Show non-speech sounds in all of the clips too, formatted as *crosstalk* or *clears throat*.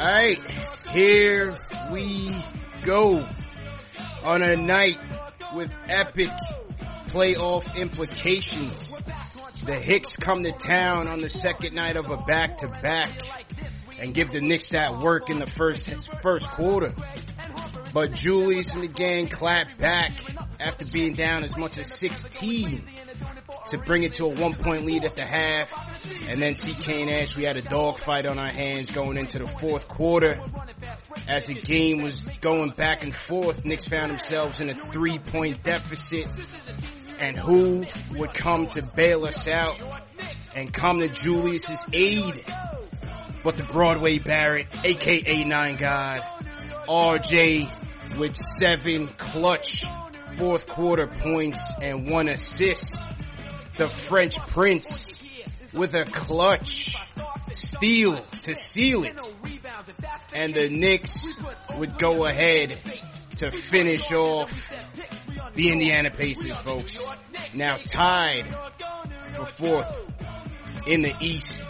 All right, here we go on a night with epic playoff implications. The Hicks come to town on the second night of a back-to-back and give the Knicks that work in the first first quarter. But Julius and the gang clap back after being down as much as 16 to bring it to a one point lead at the half. And then CK and Ash, we had a dogfight on our hands going into the fourth quarter. As the game was going back and forth, Knicks found themselves in a three point deficit. And who would come to bail us out and come to Julius's aid but the Broadway Barrett, aka Nine God, RJ with seven clutch fourth quarter points and one assist the French Prince with a clutch steal to seal it. And the Knicks would go ahead to finish off the Indiana Pacers, folks. Now tied for fourth in the East,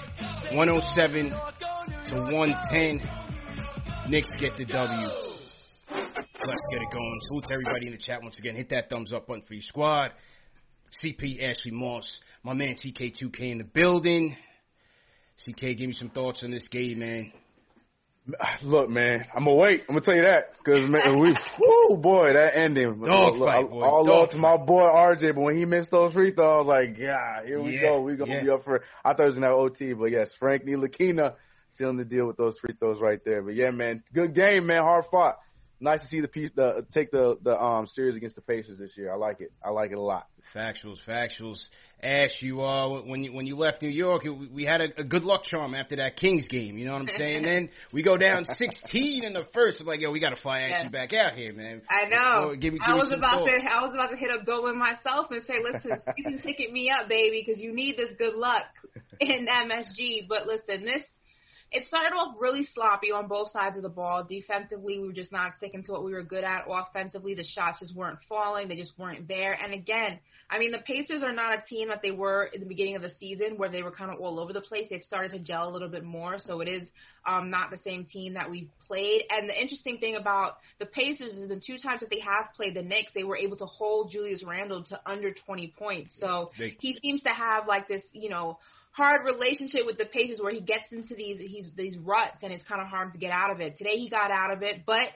107 to 110. Knicks get the W. Let's get it going. Salute to everybody in the chat once again. Hit that thumbs up button for your squad. CP Ashley Moss, my man CK2K in the building. CK, give me some thoughts on this game, man. Look, man, I'm gonna wait. I'm gonna tell you that because man, we, *laughs* whoo, boy, that ending. Dog look, fight, boy. All love to my boy RJ, but when he missed those free throws, I was like, yeah, here we Yeah, go. We gonna yeah. be up for. I thought it was gonna have OT, but yes, Frank Ntilikina sealing the deal with those free throws right there. But yeah, man, good game, man, hard fought. Nice to see the, pe- the take the the um series against the Pacers this year. I like it. I like it a lot. Factuals, factuals. Ash, you uh, when you when you left New York, it, we had a, a good luck charm after that Kings game. You know what I'm saying? then we go down *laughs* 16 in the first. I'm like, yo, we got to fly Ashley Yeah. back out here, man. I know. Well, give me, give I me was some about thoughts. to. I was about to hit up Dolan myself and say, "Listen, *laughs* you can ticket me up, baby, because you need this good luck in MSG." But listen, this it started off really sloppy on both sides of the ball. Defensively, we were just not sticking to what we were good at. Offensively, the shots just weren't falling. They just weren't there. And again, I mean, the Pacers are not a team that they were in the beginning of the season where they were kind of all over the place. They've started to gel a little bit more. So it is um, not the same team that we've played. And the interesting thing about the Pacers is the two times that they have played the Knicks, they were able to hold Julius Randle to under 20 points. So They- he seems to have like this, you know, hard relationship with the Pacers where he gets into these he's these ruts and it's kind of hard to get out of it. Today he got out of it, but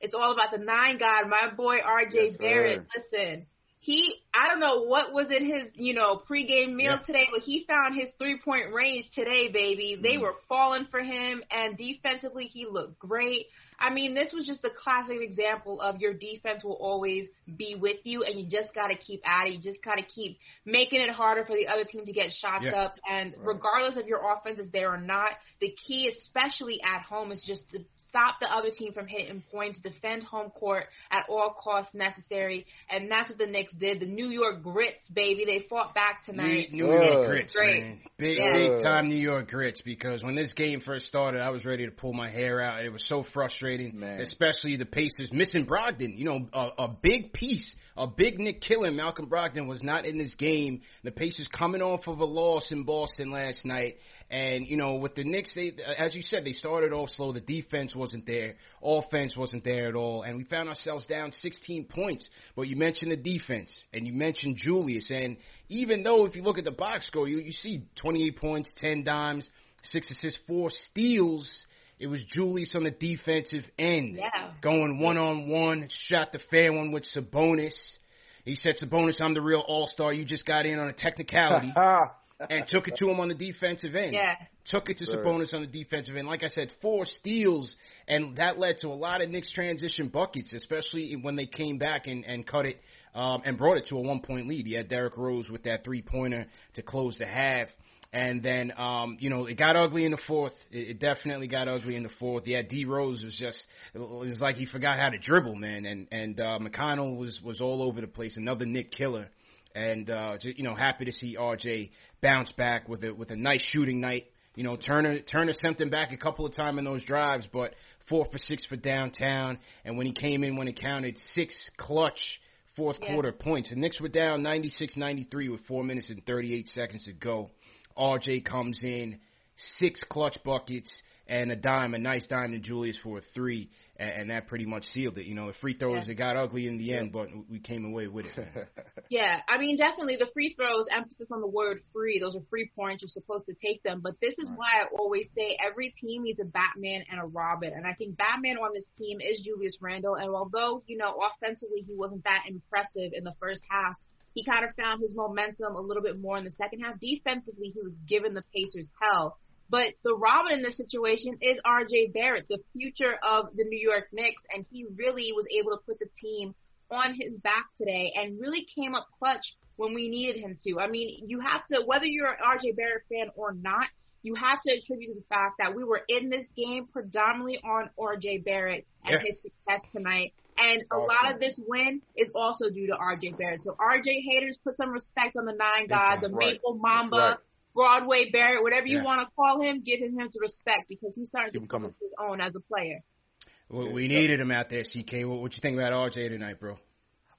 it's all about the nine god, my boy RJ Yes, sir. Barrett. Listen, he I don't know what was in his, you know, pregame meal Yeah. today, but he found his three point range today, baby. They Mm. were falling for him and defensively he looked great. I mean, this was just a classic example of your defense will always be with you and you just got to keep at it. You just got to keep making it harder for the other team to get shots Yeah. up and regardless of your offense is there or not, the key especially at home is just to stop the other team from hitting points, defend home court at all costs necessary, and that's what the Knicks did. The New York Grits, baby, they fought back tonight. New, New York Good. Grits, Great. man. Big, Yeah. big time New York Grits. Because when this game first started, I was ready to pull my hair out. It was so frustrating, Man. especially the Pacers missing Brogdon. You know, a, a big piece, a big Nick killing. Malcolm Brogdon was not in this game. The Pacers coming off of a loss in Boston last night, and you know, with the Knicks, they, as you said, they started off slow. The defense wasn't there, offense wasn't there at all, and we found ourselves down 16 points. But you mentioned the defense, and you mentioned Julius, and even though if you look at the box score, you you see 28 points, 10 dimes, six assists, four steals. It was Julius on the defensive end, Yeah. going one on one, shot the fair one with Sabonis. He said, Sabonis, I'm the real all star. You just got in on a technicality *laughs* and took it to him on the defensive end. Yeah. Took it to Sure. Sabonis on the defensive end. Like I said, four steals, and that led to a lot of Knicks transition buckets, especially when they came back and, and cut it um, and brought it to a one point lead. He had Derrick Rose with that three pointer to close the half. And then, um, you know, it got ugly in the fourth. It, it definitely got ugly in the fourth. Yeah, D Rose was just, it was like he forgot how to dribble, man. And and uh, McConnell was was all over the place. Another Nick killer and uh, you know, happy to see RJ bounce back with a with a nice shooting night. You know, Turner Turner sent him back a couple of times in those drives, but four for six for downtown. And when he came in, when it counted, six clutch fourth Yeah. quarter points. The Knicks were down 96-93 with four minutes and 38 seconds to go. RJ comes in, six clutch buckets and a dime, a nice dime to Julius for a three, and, and that pretty much sealed it. You know, the free throws Yeah. it got ugly in the end, but we came away with it. *laughs* Yeah, I mean, definitely the free throws, emphasis on the word free. Those are free points. You're supposed to take them. But this is why I always say every team needs a Batman and a Robin. And I think Batman on this team is Julius Randle. And although, you know, offensively he wasn't that impressive in the first half, he kind of found his momentum a little bit more in the second half. Defensively, he was giving the Pacers hell. But the Robin in this situation is RJ Barrett, the future of the New York Knicks, and he really was able to put the team on his back today and really came up clutch when we needed him to. I mean, you have to, whether you're an RJ Barrett fan or not, you have to attribute to the fact that we were in this game predominantly on RJ Barrett and Yeah. his success tonight. And a lot of this win is also due to RJ Barrett. So RJ haters, put some respect on the nine god, the Right. Maple Mamba, right. Broadway Barrett, whatever you Yeah. want to call him, give him his respect because he's starting Keep to come into his own as a player. We, we needed him out there, CK. What, what you think about RJ tonight, bro?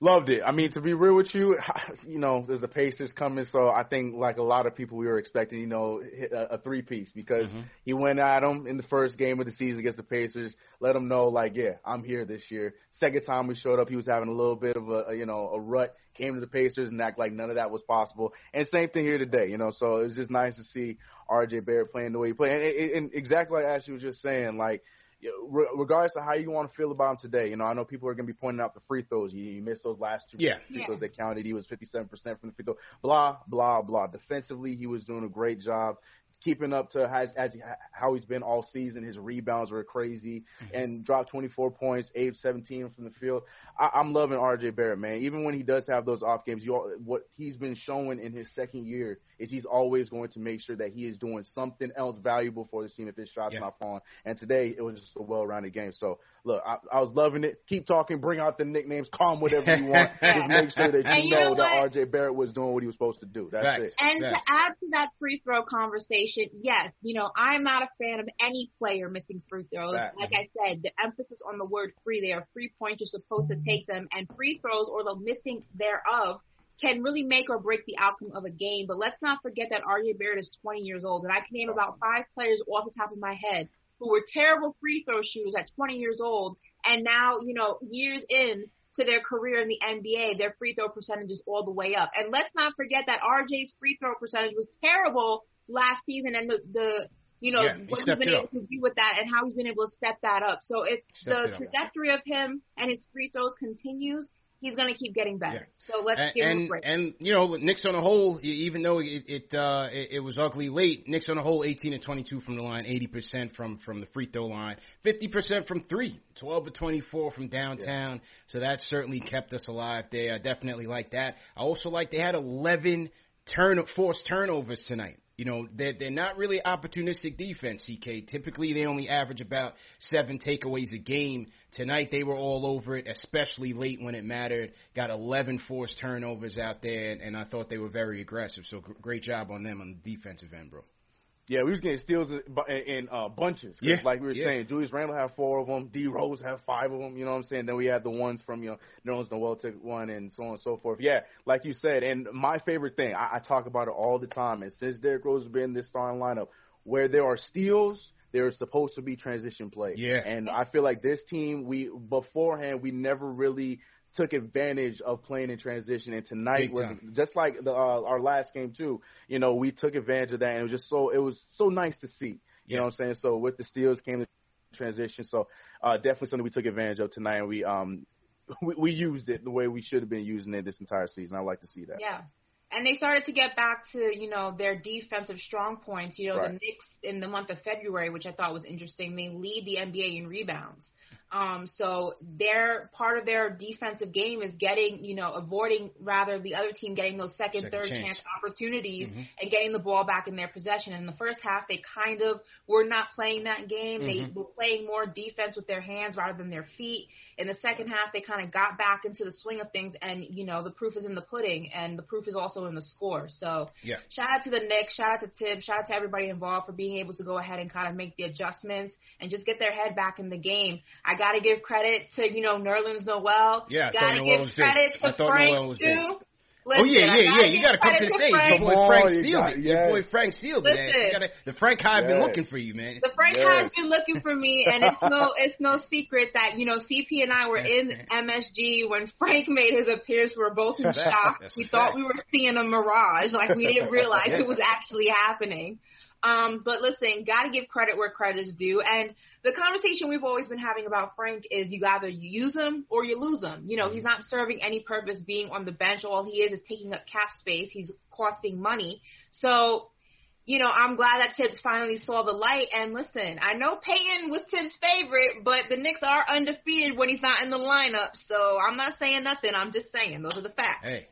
Loved it. I mean, to be real with you, *laughs* you know, there's the Pacers coming, so I think like a lot of people we were expecting, you know, a, a three piece because mm-hmm. he went at them in the first game of the season against the Pacers, let them know like, yeah, I'm here this year. Second time we showed up, he was having a little bit of a, a you know a rut. Came to the Pacers and act like none of that was possible. And same thing here today, you know. So it was just nice to see R.J. Barrett playing the way he played, and, and, and exactly like Ashley was just saying, like you regardless of how you want to feel about him today, you know, I know people are going to be pointing out the free throws. He, he missed those last two Yeah. free Yeah. that counted. He was 57% from the free throw. Blah, blah, blah. Defensively, he was doing a great job. Keeping up to as, as he, how he's been all season, his rebounds were crazy, mm-hmm. and dropped 24 points, 8 17 from the field. I, I'm loving RJ Barrett, man. Even when he does have those off games, you, al- what he's been showing in his second year is he's always going to make sure that he is doing something else valuable for the team if his shot's Yeah. not falling. And today it was just a well-rounded game. So look, I, I was loving it. Keep talking, bring out the nicknames, call him whatever you want. *laughs* just make sure that you you know, know that? RJ Barrett was doing what he was supposed to do. That's Facts. it. And Yes. to add to that free throw conversation, yes, you know, I'm not a fan of any player missing free throws. Facts. Like I said, the emphasis on the word free, they are free points, you're supposed to take them, and free throws or the missing thereof can really make or break the outcome of a game. But let's not forget that RJ Barrett is 20 years old, and I can name about five players off the top of my head who were terrible free throw shooters at 20 years old, and now, you know, years in to their career in the NBA, their free throw percentage is all the way up. And let's not forget that RJ's free throw percentage was terrible last season, and the the you know Yeah, what he's been able to do with that, and how he's been able to step that up. So if the trajectory of him and his free throws continues, he's going to keep getting better. So let's and, give him a and, break. and you know, Knicks on the whole, even though it it, uh, it it was ugly late, Knicks on the whole, 18 and 22 from the line, 80% from from the free throw line, 50% from three, 12 to 24 from downtown. So that certainly kept us alive there. I definitely like that. I also like they had 11 turn forced turnovers tonight. You know, they're, they're not really opportunistic defense, CK. Typically, they only average about seven takeaways a game. Tonight, they were all over it, especially late when it mattered. Got 11 forced turnovers out there, and I thought they were very aggressive. So, great job on them on the defensive end, bro. Yeah, we was getting steals in, in uh, bunches. Yeah, like we were yeah. saying, Julius Randle had four of them. D Rose had five of them. You know what I'm saying? Then we had the ones from you know Nerlens Noel took one, and so on and so forth. Yeah, like you said. And my favorite thing, I, I talk about it all the time. And since Derrick Rose has been in this starting lineup, where there are steals, there is supposed to be transition play. Yeah. And I feel like this team, we beforehand, we never really took advantage of playing in transition, and tonight Big was time. just like the, uh, our last game too. You know, we took advantage of that, and it was just so it was so nice to see. You Yeah. know what I'm saying? So with the steals came the transition. So uh, definitely something we took advantage of tonight, and we um *laughs* we, we used it the way we should have been using it this entire season. I like to see that. Yeah. And they started to get back to, you know, their defensive strong points. You know, Right. the Knicks in the month of February, which I thought was interesting, they lead the NBA in rebounds. Um, so their part of their defensive game is getting, you know, avoiding rather the other team getting those second, Second third chance. chance opportunities Mhm. and getting the ball back in their possession. In the first half, they kind of were not playing that game. They Mhm. were playing more defense with their hands rather than their feet. In the second half, they kind of got back into the swing of things, and you know the proof is in the pudding, and the proof is also in the score. So, Yeah. shout out to the Knicks, shout out to Tibbs, shout out to everybody involved for being able to go ahead and kind of make the adjustments and just get their head back in the game. I got to give credit to you know Nerlens Noel. Yeah, I got to give was credit to thought Frank Noel was too. big. Listen, oh yeah, yeah, yeah. You got to come to credit the stage. Frank. Your boy Come Frank on, you sealed got- it. Your boy Frank sealed man. Listen. You gotta, the Frank Hive been looking for you, man. The Frank Yes. has been looking for me, and it's no *laughs* it's no secret that you know CP and I were in MSG when Frank made his appearance. We were both in That's a fact. shock. That's We thought fact. we were seeing a mirage, like we didn't realize it was *laughs* actually happening. Um, but listen, got to give credit where credit is due. And the conversation we've always been having about Frank is you either use him or you lose him. You know, he's not serving any purpose being on the bench. All he is is taking up cap space. He's costing money. So you know, I'm glad that Tibbs finally saw the light. And listen, I know Peyton was Tibbs' favorite, but the Knicks are undefeated when he's not in the lineup. So I'm not saying nothing. I'm just saying those are the facts. Hey,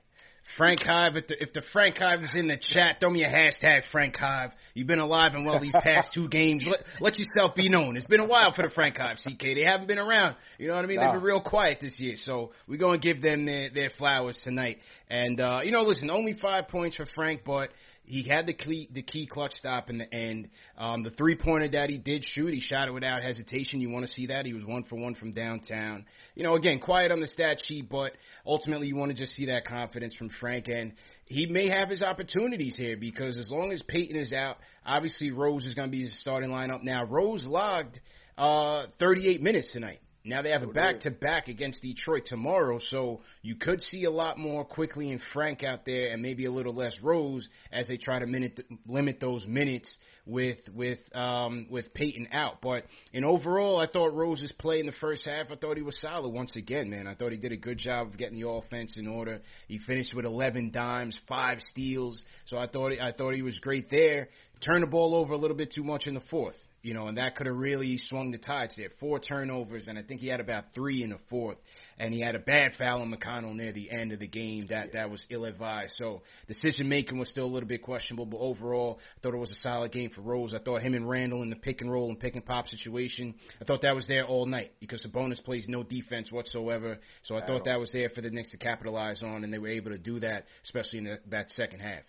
Frank Hive, if the, if the Frank Hive is in the chat, throw me a hashtag Frank Hive. You've been alive and well these past two games. Let, let yourself be known. It's been a while for the Frank Hive, CK. They haven't been around. You know what I mean? Nah. They've been real quiet this year. So we're going to give them their, their flowers tonight. And, uh, you know, listen, only five points for Frank, but he had the key, the key clutch stop in the end. Um, the three pointer that he did shoot, he shot it without hesitation. You want to see that? He was one for one from downtown. You know, again, quiet on the stat sheet, but ultimately you want to just see that confidence from Frank. And he may have his opportunities here because as long as Peyton is out, obviously Rose is going to be his starting lineup. Now, Rose logged uh, 38 minutes tonight. Now they have a back to back against Detroit tomorrow, so you could see a lot more Quickley and Frank out there, and maybe a little less Rose as they try to minute, limit those minutes with with um, with Peyton out. But in overall, I thought Rose's play in the first half, I thought he was solid once again, man. I thought he did a good job of getting the offense in order. He finished with 11 dimes, five steals, so I thought I thought he was great there. Turned the ball over a little bit too much in the fourth you know, and that could have really swung the tides there. Four turnovers, and I think he had about three in the fourth, and he had a bad foul on McConnell near the end of the game that that was ill advised. So decision making was still a little bit questionable, but overall, I thought it was a solid game for Rose. I thought him and Randle in the pick and roll and pick and pop situation, I thought that was there all night because Sabonis plays no defense whatsoever. So I thought that was there for the Knicks to capitalize on, and they were able to do that, especially in the, that second half.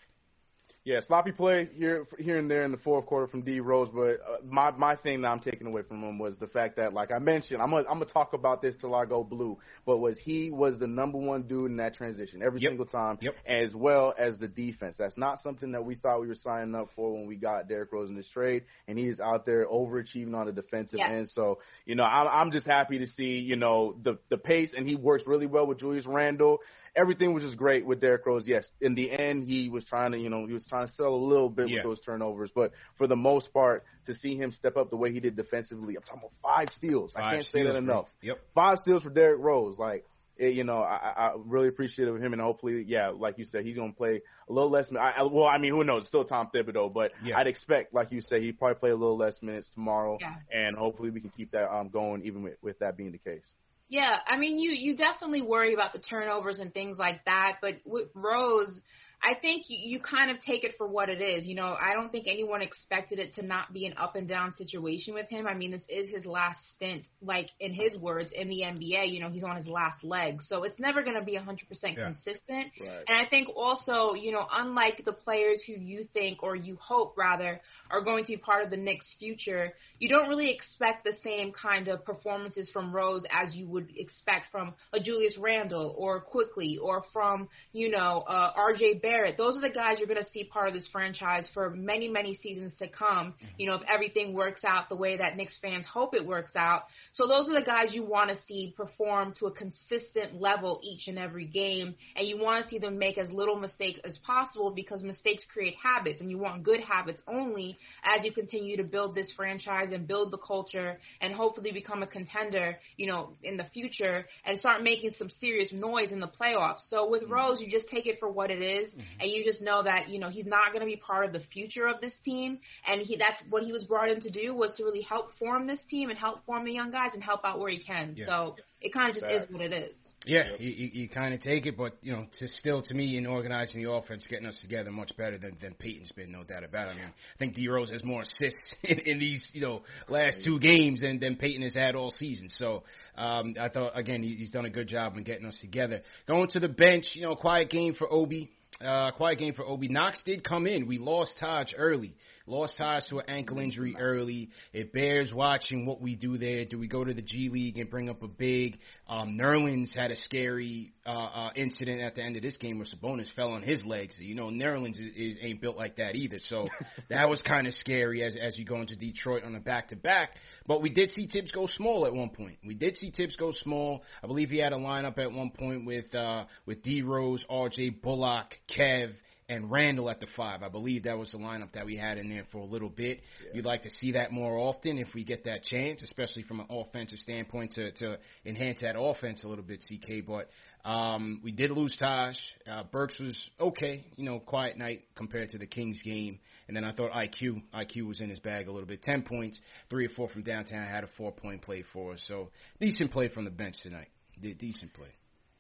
Yeah, sloppy play here here and there in the fourth quarter from D Rose, but uh, my my thing that I'm taking away from him was the fact that, like I mentioned, I'm gonna I'm gonna talk about this till I go blue, but was he was the number one dude in that transition every Yep. single time, Yep. as well as the defense. That's not something that we thought we were signing up for when we got Derrick Rose in this trade, and he's out there overachieving on the defensive Yes. end. So you know, I'm I'm just happy to see you know the the pace, and he works really well with Julius Randle everything was just great with Derrick Rose. Yes, in the end, he was trying to, you know, he was trying to sell a little bit Yeah. with those turnovers, but for the most part, to see him step up the way he did defensively, I'm talking about five steals. I can't say steals, that bro. enough. Yep. Five steals for Derrick Rose, like. It, you know, I, I I really appreciate it with him, and hopefully, yeah, like you said, he's gonna play a little less. I, I, well, I mean, who knows? It's still Tom Thibodeau, but Yeah. I'd expect, like you said, he'd probably play a little less minutes tomorrow, Yeah. and hopefully, we can keep that um going, even with, with that being the case. Yeah, I mean, you you definitely worry about the turnovers and things like that, but with Rose, I think you, you kind of take it for what it is. You know, I don't think anyone expected it to not be an up and down situation with him. I mean, this is his last stint, like in his words, in the NBA. You know, he's on his last leg, so it's never going to be 100% Yeah. consistent. Right. And I think also, you know, unlike the players who you think or you hope rather are going to be part of the Knicks' future, you don't really expect the same kind of performances from Rose as you would expect from a Julius Randle or Quickley or from, you know, uh, R.J. Barrett. Those are the guys you're going to see part of this franchise for many, many seasons to come. Mm-hmm. You know, if everything works out the way that Knicks fans hope it works out. So those are the guys you want to see perform to a consistent level each and every game, and you want to see them make as little mistakes as possible because mistakes create habits, and you want good habits only as you continue to build this franchise and build the culture and hopefully become a contender, you know, in the future and start making some serious noise in the playoffs. So with mm-hmm. Rose, you just take it for what it is, and you just know that you know he's not going to be part of the future of this team, and he that's what he was brought in to do was to really help form this team and help form the young guys and help out where he can. Yeah. So it kind of just Facts. is what it is. Yeah, you, you, you kind of take it, but you know, to still to me in organizing the offense, getting us together much better than than Peyton's been, no doubt about it. I mean, I think D Rose has more assists *laughs* in, in these you know last two games than than Peyton has had all season. So um, I thought again he, he's done a good job in getting us together. Going to the bench, you know, quiet game for Obi. Uh, quiet game for Obi. Knox did come in. We lost Taj early. Lost Taj to an ankle injury early. It bears watching what we do there. Do we go to the G League and bring up a big? Um, Nerlens had a scary uh, uh, incident at the end of this game where Sabonis fell on his legs. You know, Nerlens is, is, ain't built like that either. So *laughs* that was kind of scary as as you go into Detroit on a back to back. But we did see Tibbs go small at one point. We did see Tibbs go small. I believe he had a lineup at one point with uh, with D Rose, R.J. Bullock, Kev and Randle at the five. I believe that was the lineup that we had in there for a little bit. You'd like to see that more often if we get that chance, especially from an offensive standpoint to, to enhance that offense a little bit, CK. But um, we did lose Taj. Uh, Burks was okay, you know, quiet night compared to the Kings game. And then I thought IQ, IQ was in his bag a little bit. Ten points, three or four from downtown. Had a four point play for us. So decent play from the bench tonight. Did decent play.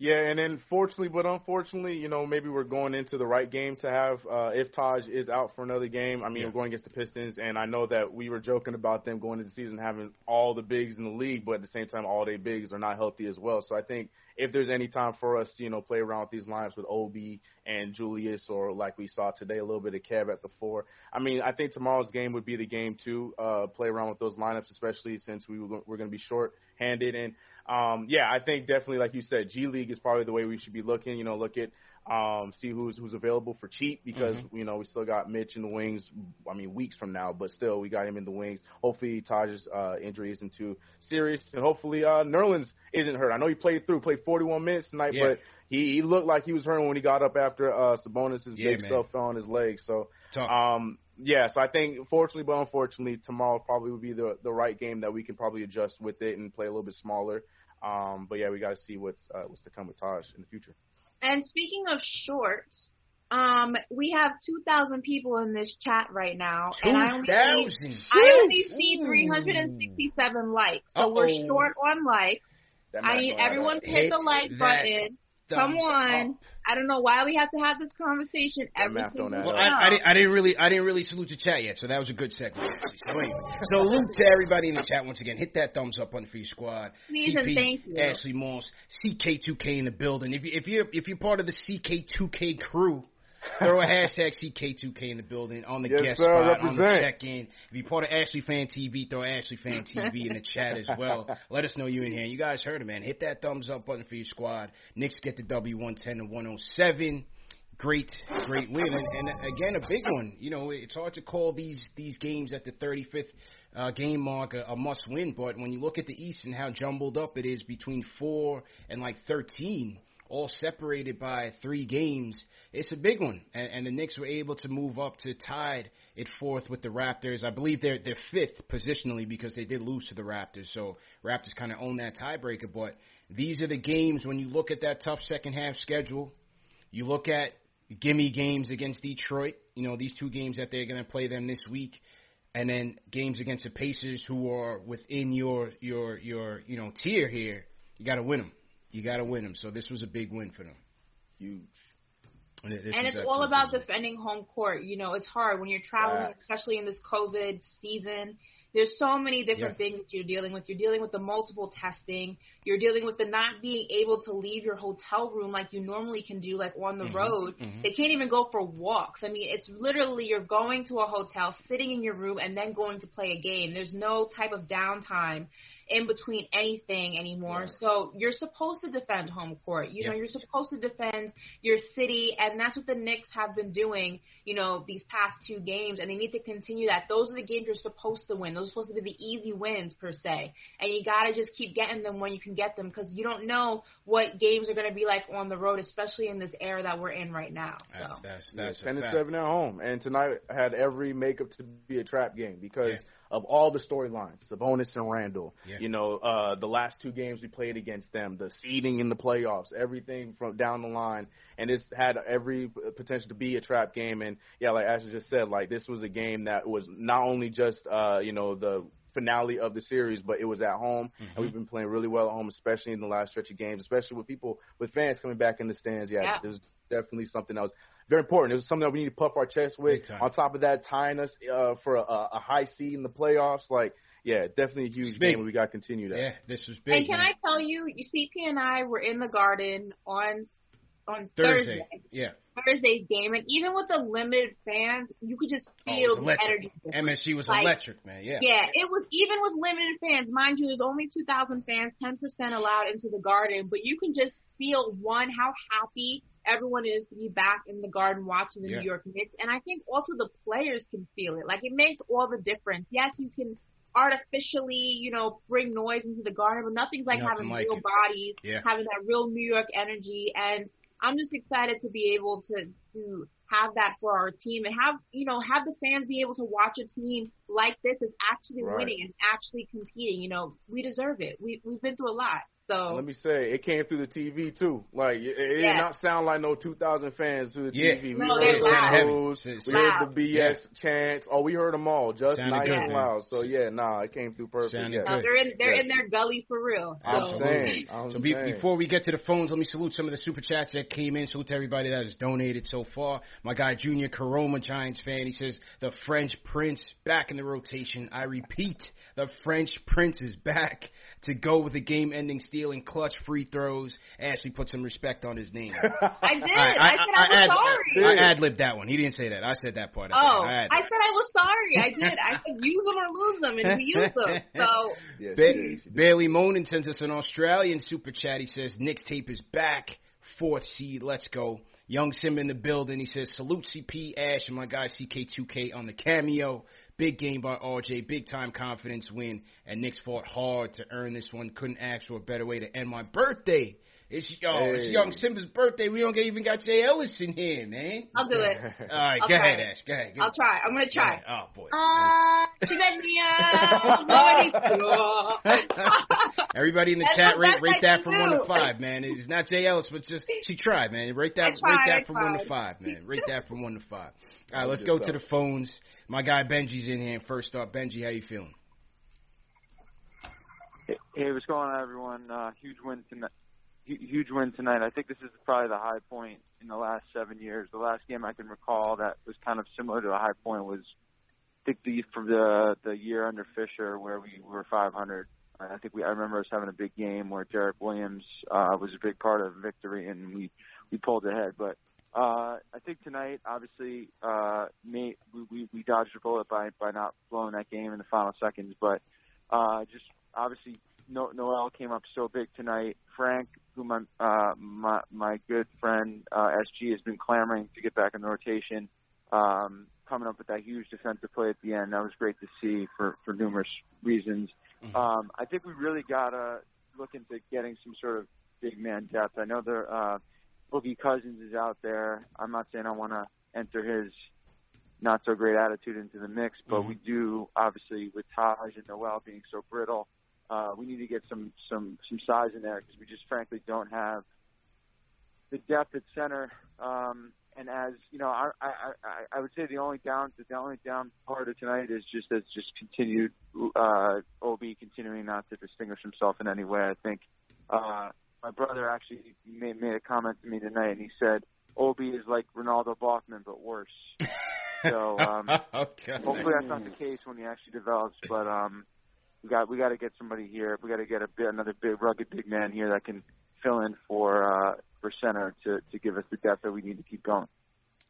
Yeah, and then fortunately, but unfortunately, you know, maybe we're going into the right game to have uh, if Taj is out for another game. I mean, Yeah. we're going against the Pistons, and I know that we were joking about them going into the season having all the bigs in the league, but at the same time, all their bigs are not healthy as well. So I think if there's any time for us, to, you know, play around with these lineups with Obi and Julius, or like we saw today, a little bit of Kev at the four. I mean, I think tomorrow's game would be the game to uh, play around with those lineups, especially since we were, we're going to be short-handed and. Um, yeah, I think definitely, like you said, G League is probably the way we should be looking. You know, look at um, see who's who's available for cheap because you know we still got Mitch in the wings. I mean, weeks from now, but still we got him in the wings. Hopefully, Taj's uh, injury isn't too serious, and hopefully uh, Nerlens isn't hurt. I know he played through, played 41 minutes tonight, Yeah. but he, he looked like he was hurting when he got up after uh, Sabonis' Yeah, big man. self fell on his leg. So um, yeah, so I think fortunately, but unfortunately, tomorrow probably would be the the right game that we can probably adjust with it and play a little bit smaller. Um, but yeah, we got to see what's uh, what's to come with Taj in the future. And speaking of shorts, um, we have 2,000 people in this chat right now, and I only see, I only see Ooh. 367 likes. So we're short on likes. I need everyone to hit the Hit like that button. Come on. up. I don't know why we have to have this conversation That every math don't single add Well. I, I, time. didn't, I didn't really, I didn't really salute the chat yet, so that was a good segue. Actually. So anyway, salute to everybody in the chat once again. Hit that thumbs up on for your squad. Please and thank you. Ashley Moss, CK2K in the building. If you, if you, if you're part of the CK2K crew. Throw a hashtag CK2K in the building on the Yes, guest sir, spot, on the check in. If you're part of Ashley Fan TV, throw Ashley Fan TV in the *laughs* chat as well. Let us know you're in here. You guys heard it, man. Hit that thumbs up button for your squad. Knicks get the W 110 to 107 great, great win, and, and again a big one. You know, it's hard to call these these games at the 35th uh, game mark a, a must win, but when you look at the East and how jumbled up it is between four and like 13, all separated by three games, it's a big one. And, and the Knicks were able to move up to tied it fourth with the Raptors. I believe they're they're fifth positionally because they did lose to the Raptors, so Raptors kind of own that tiebreaker. But these are the games when you look at that tough second half schedule. You look at gimme games against Detroit. You know these two games that they're going to play them this week, and then games against the Pacers, who are within your your your you know tier here. You got to win them. You got to win them. So this was a big win for them. Huge. And, and it's all about defending home court. You know, it's hard when you're traveling, right. especially in this COVID season. There's so many different yeah. things that you're dealing with. You're dealing with the multiple testing. You're dealing with the not being able to leave your hotel room like you normally can do, like on the mm-hmm. road. Mm-hmm. They can't even go for walks. I mean, it's literally you're going to a hotel, sitting in your room, and then going to play a game. There's no type of downtime in between anything anymore. So you're supposed to defend home court. You yep. know, you're supposed to defend your city, and that's what the Knicks have been doing. You know, these past two games, and they need to continue that. Those are the games you're supposed to win. Those are supposed to be the easy wins per se, and you gotta just keep getting them when you can get them because you don't know what games are gonna be like on the road, especially in this era that we're in right now. So that's that's yeah, ten to seven at home, and tonight had every makeup to be a trap game because. Yeah of all the storylines, Sabonis and Randle, Yeah. You know, uh, the last two games we played against them, the seeding in the playoffs, everything from down the line, and it's had every potential to be a trap game. And yeah, like Ashley just said, like this was a game that was not only just uh, you know the finale of the series, but it was at home, mm-hmm. and we've been playing really well at home, especially in the last stretch of games, especially with people with fans coming back in the stands. Yeah, yeah. there's definitely something that was very important. It was something that we need to puff our chest with. On top of that, tying us uh, for a, a high seed in the playoffs, like yeah, definitely a huge game. We got to continue that. Yeah, this was big. And can man. I tell you, you CP and I were in the Garden on on Thursday. Thursday. Yeah. Thursday's game, and even with the limited fans, you could just oh, feel oh, the energy. MSG was like, electric, man. Yeah. Yeah, it was even with limited fans. Mind you, there's only 2,000 fans, 10% allowed into the Garden, but you can just feel one how happy everyone is to be back in the Garden watching the yeah. New York Knicks, and I think also the players can feel it. Like it makes all the difference. Yes, you can artificially, you know, bring noise into the garden, but nothing's like Nothing having like real it. bodies, yeah. having that real New York energy. And I'm just excited to be able to to have that for our team and have you know have the fans be able to watch a team like this is actually right. winning and actually competing. You know, we deserve it. We we've been through a lot. So let me say, it came through the TV too. Like it, it yeah. did not sound like no 2,000 fans through the yeah. TV. No, we heard the news, we heard the BS yeah. chants. Oh, we heard them all, just Sounded nice good, and loud. So yeah, nah, it came through perfect. Yeah. No, they're in they're in their gully for real. So. I'm saying. I'm so be, before we get to the phones, let me salute some of the super chats that came in. Salute to everybody that has donated so far. My guy Junior Caroma, Giants fan, he says the French Prince back in the rotation. I repeat, the French Prince is back to go with the game-ending steal and clutch free throws. Ashley put some respect on his name. *laughs* I did. I, I, I said I, was ad, sorry. I ad libbed that one. He didn't say that. I said that part. Oh, I, I, said I was sorry. I did. I said use them or lose them, and we used them. *laughs* So yes, ba- Bailey Monin sends us an Australian super chat. He says Knicks tape is back, fourth seed. Let's go. Young Sim in the building. He says salute CP Ash and my guy CK2K on the cameo. Big game by RJ, big time confidence win, and Knicks fought hard to earn this one. Couldn't ask for a better way to end my birthday. It's oh, hey. it's young Simba's birthday. We don't even got Jay Ellis in here, man. I'll do it. *laughs* All right, I'll go ahead, Ash. Go ahead. I'll try. I'm gonna try. Oh boy. Uh, *laughs* Everybody in the chat rate rate that from one to five, man. It's not Jay Ellis, but just she tried, man. Rate that rate that from one to five, man. Rate that from one to five. All right, let's go to the phones. My guy Benji's in here. First up, Benji, how you feeling? Hey, what's going on, everyone? Uh, huge win tonight. Huge win tonight. I think this is probably the high point in the last seven years. The last game I can recall that was kind of similar to a high point was, I think the for the the year under Fisher where we were 500. I think we I remember us having a big game where Derrick Williams uh, was a big part of victory and we we pulled ahead. But uh, I think tonight, obviously, uh, may, we, we, we dodged a bullet by, by not blowing that game in the final seconds, but uh, just obviously no, Noel came up so big tonight. Frank, who my uh, my my good friend uh, SG has been clamoring to get back in the rotation, um, coming up with that huge defensive play at the end. That was great to see for for numerous reasons. Mm-hmm. Um, I think we really gotta look into getting some sort of big man depth. I know there uh, Boogie Cousins is out there. I'm not saying I want to enter his not so great attitude into the mix, but mm-hmm. we do obviously with Taj and Noel being so brittle, uh, we need to get some some some size in there because we just frankly don't have the depth at center. Um, and as you know, I, I I I would say the only down the only down part of tonight is just as just continued uh, Ob continuing not to distinguish himself in any way. I think uh, my brother actually made, made a comment to me tonight, and he said Obi is like Renaldo Balkman but worse. *laughs* So um, okay. hopefully that's not the case when he actually develops. But um, we got we got to get somebody here. We got to get a bit another big rugged big man here that can fill in for uh, for center to to give us the depth that we need to keep going.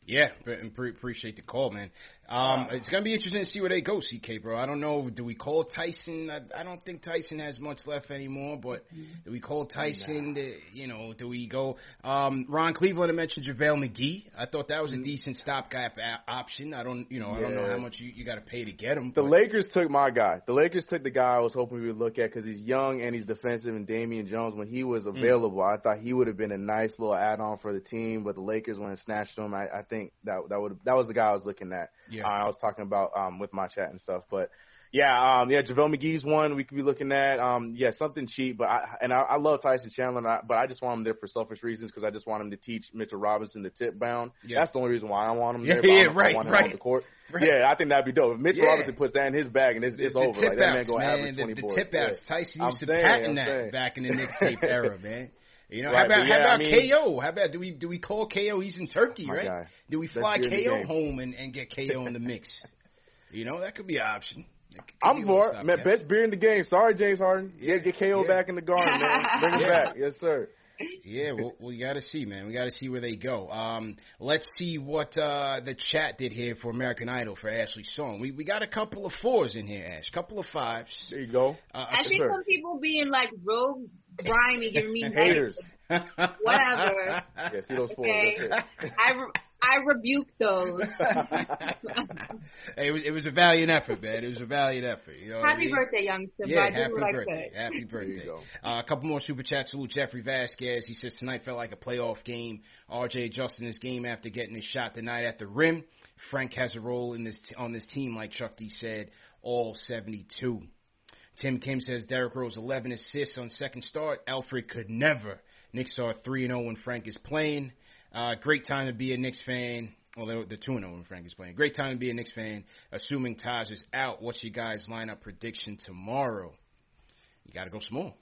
Yeah, and pre- appreciate the call, man. Um, it's gonna be interesting to see where they go, CK, bro. I don't know. Do we call Tyson? I, I don't think Tyson has much left anymore. But do we call Tyson? To, you know, do we go? Um, Ron Cleveland had mentioned JaVale McGee. I thought that was a decent stopgap a- option. I don't, you know, I don't know how much you, you got to pay to get him. The but- Lakers took my guy. The Lakers took the guy I was hoping we would look at because he's young and he's defensive. And Damian Jones, when he was available, I thought he would have been a nice little add-on for the team. But the Lakers went and snatched him. I, I think that that would that was the guy I was looking at. Yeah. Uh, I was talking about um, with my chat and stuff. But yeah, um, yeah, JaVale McGee's one we could be looking at. Um, yeah, something cheap. But I and I, I love Tyson Chandler, I, but I just want him there for selfish reasons because I just want him to teach Mitchell Robinson the tip bound. Yeah. That's the only reason why I want him there. yeah, I I right, want him right. on the court. Right. Yeah, I think that'd be dope. If Mitchell Yeah. Robinson puts that in his bag and it's, it's the, over, the tip like that man gonna man. average The, twenty the boards. tip outs. Yeah. Tyson I'm used to saying, patent I'm that saying. back in the Knicks tape *laughs* era, man. You know, Right, how about yeah, how I mean- KO? How about do we do we call KO? He's in Turkey, My right? guy. Do we fly beer in the KO home and, and get KO in the mix? *laughs* You know, that could be an option. Could I'm for it. Man, stopgap. best beer in the game. Sorry, James Harden. Yeah, get KO Yeah. back in the garden, man. *laughs* Bring him Yeah. back. Yes, sir. Yeah, well, we got to see, man. We got to see where they go. Um, let's see what uh, the chat did here for American Idol for Ashley Song. We we got a couple of fours in here, Ash. Couple of fives. There you go. Uh, I see sir. some people being like real grimy, giving me *laughs* Haters. Whatever. Yeah, see those fours. Okay. That's I re- I rebuke those. Hey, *laughs* it was it was a valiant effort, man. It was a valiant effort. You know what I Happy mean? birthday, youngster. Yeah, I happy what I birthday. could. Happy *laughs* you birthday. Uh, a couple more super chats. Salute Jeffrey Vasquez. He says tonight felt like a playoff game. RJ adjusting his game after getting his shot tonight at the rim. Frank has a role in this t- on this team, like Chuck D said, all 72. Tim Kim says Derrick Rose 11 assists on second start. Elfrid could never. Knicks are 3 0 when Frank is playing. Uh, great time to be a Knicks fan. Well, they're, they're 2 0 when Frank is playing. Great time to be a Knicks fan. Assuming Taj is out, what's your guys' lineup prediction tomorrow? You got to go small.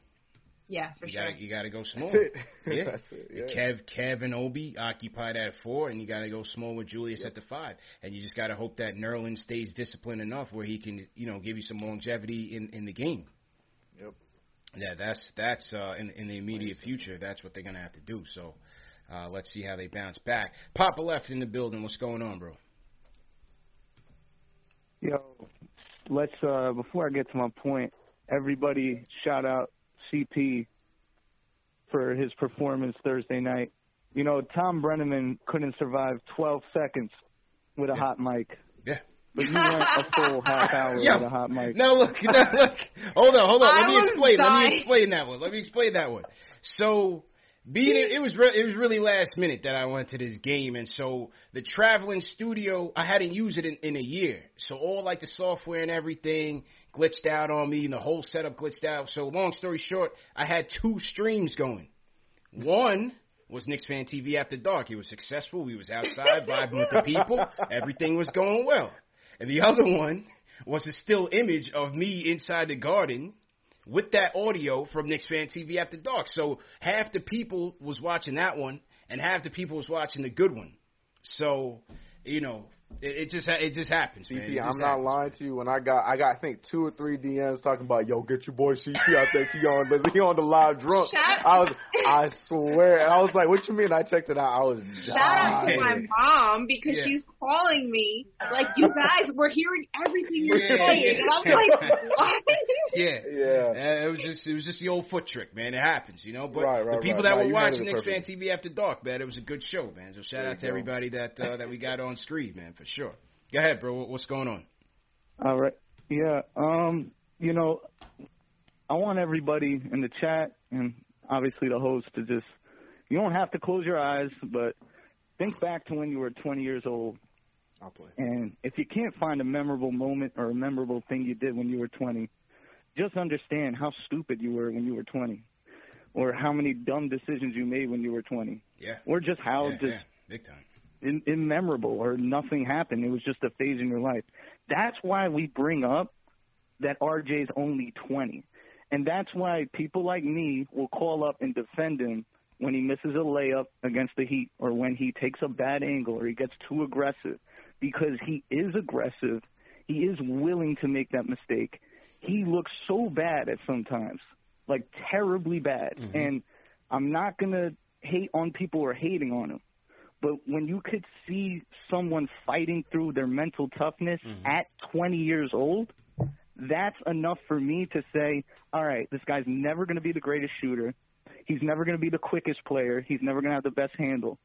Yeah, for You sure. got you got to go small. it. *laughs* Yeah. That's it. Yeah. Kev, Kev, and Obi occupied at four, and you got to go small with Julius at the five, and you just got to hope that Nerlin stays disciplined enough where he can, you know, give you some longevity in in the game. Yep. Yeah, that's that's uh, in in the immediate future. That's what they're gonna have to do. So uh, let's see how they bounce back. Papa left in the building. What's going on, bro? Yo, let's uh before I get to my point, everybody shout out CP for his performance Thursday night. You know, Thom Brennaman couldn't survive 12 seconds with a Yeah. hot mic, Yeah. but you went a full *laughs* half hour Yo, with a hot mic. Now look, *laughs* now look. Hold on, hold on. Let I me was explain. Let me explain that one. Let me explain that one. So, being it, it was re- it was really last minute that I went to this game, and so the traveling studio I hadn't used it in, in a year. So all like the software and everything glitched out on me, and the whole setup glitched out. So long story short, I had two streams going. One was Knicks Fan TV After Dark. It was successful. We was outside vibing with the people. Everything was going well. And the other one was a still image of me inside the garden with that audio from Knicks Fan TV After Dark. So half the people was watching that one, and half the people was watching the good one. So, you know, it, it just ha- it just happens, man. CP, just I'm not happens. lying to you. When I got, I got, I think two or three DMs talking about, yo, get your boy CP. I think he on, the, he on the live drunk. Shout- I was, I swear, I was like, what you mean? I checked it out. I was Shout out to my mom because Yeah. she's calling me like you guys were hearing everything you're Yeah, saying. yeah. And I'm like, what? *laughs* Yeah. Yeah. Uh, it was just it was just the old foot trick, man. It happens, you know. But Right, right, the people right. that No, were you watching it Knicks Fan. TV After Dark, man, it was a good show, man. So shout There out to go. everybody that uh, that we got on screen, man, for sure. Go ahead, bro. What's going on? All right. Yeah. Um. You know, I want everybody in the chat and obviously the host to just. You don't have to close your eyes, but think back to when you were 20 years old, I'll play. and if you can't find a memorable moment or a memorable thing you did when you were 20, just understand how stupid you were when you were 20, or how many dumb decisions you made when you were 20, Yeah. or just how yeah, just yeah, big time. in, immemorable or nothing happened. It was just a phase in your life. That's why we bring up that RJ's only 20. And that's why people like me will call up and defend him when he misses a layup against the Heat or when he takes a bad angle or he gets too aggressive because he is aggressive. He is willing to make that mistake. He looks so bad at sometimes, like terribly bad. Mm-hmm. And I'm not going to hate on people or hating on him. But when you could see someone fighting through their mental toughness Mm-hmm. at 20 years old, that's enough for me to say, all right, this guy's never going to be the greatest shooter. He's never going to be the quickest player. He's never going to have the best handle.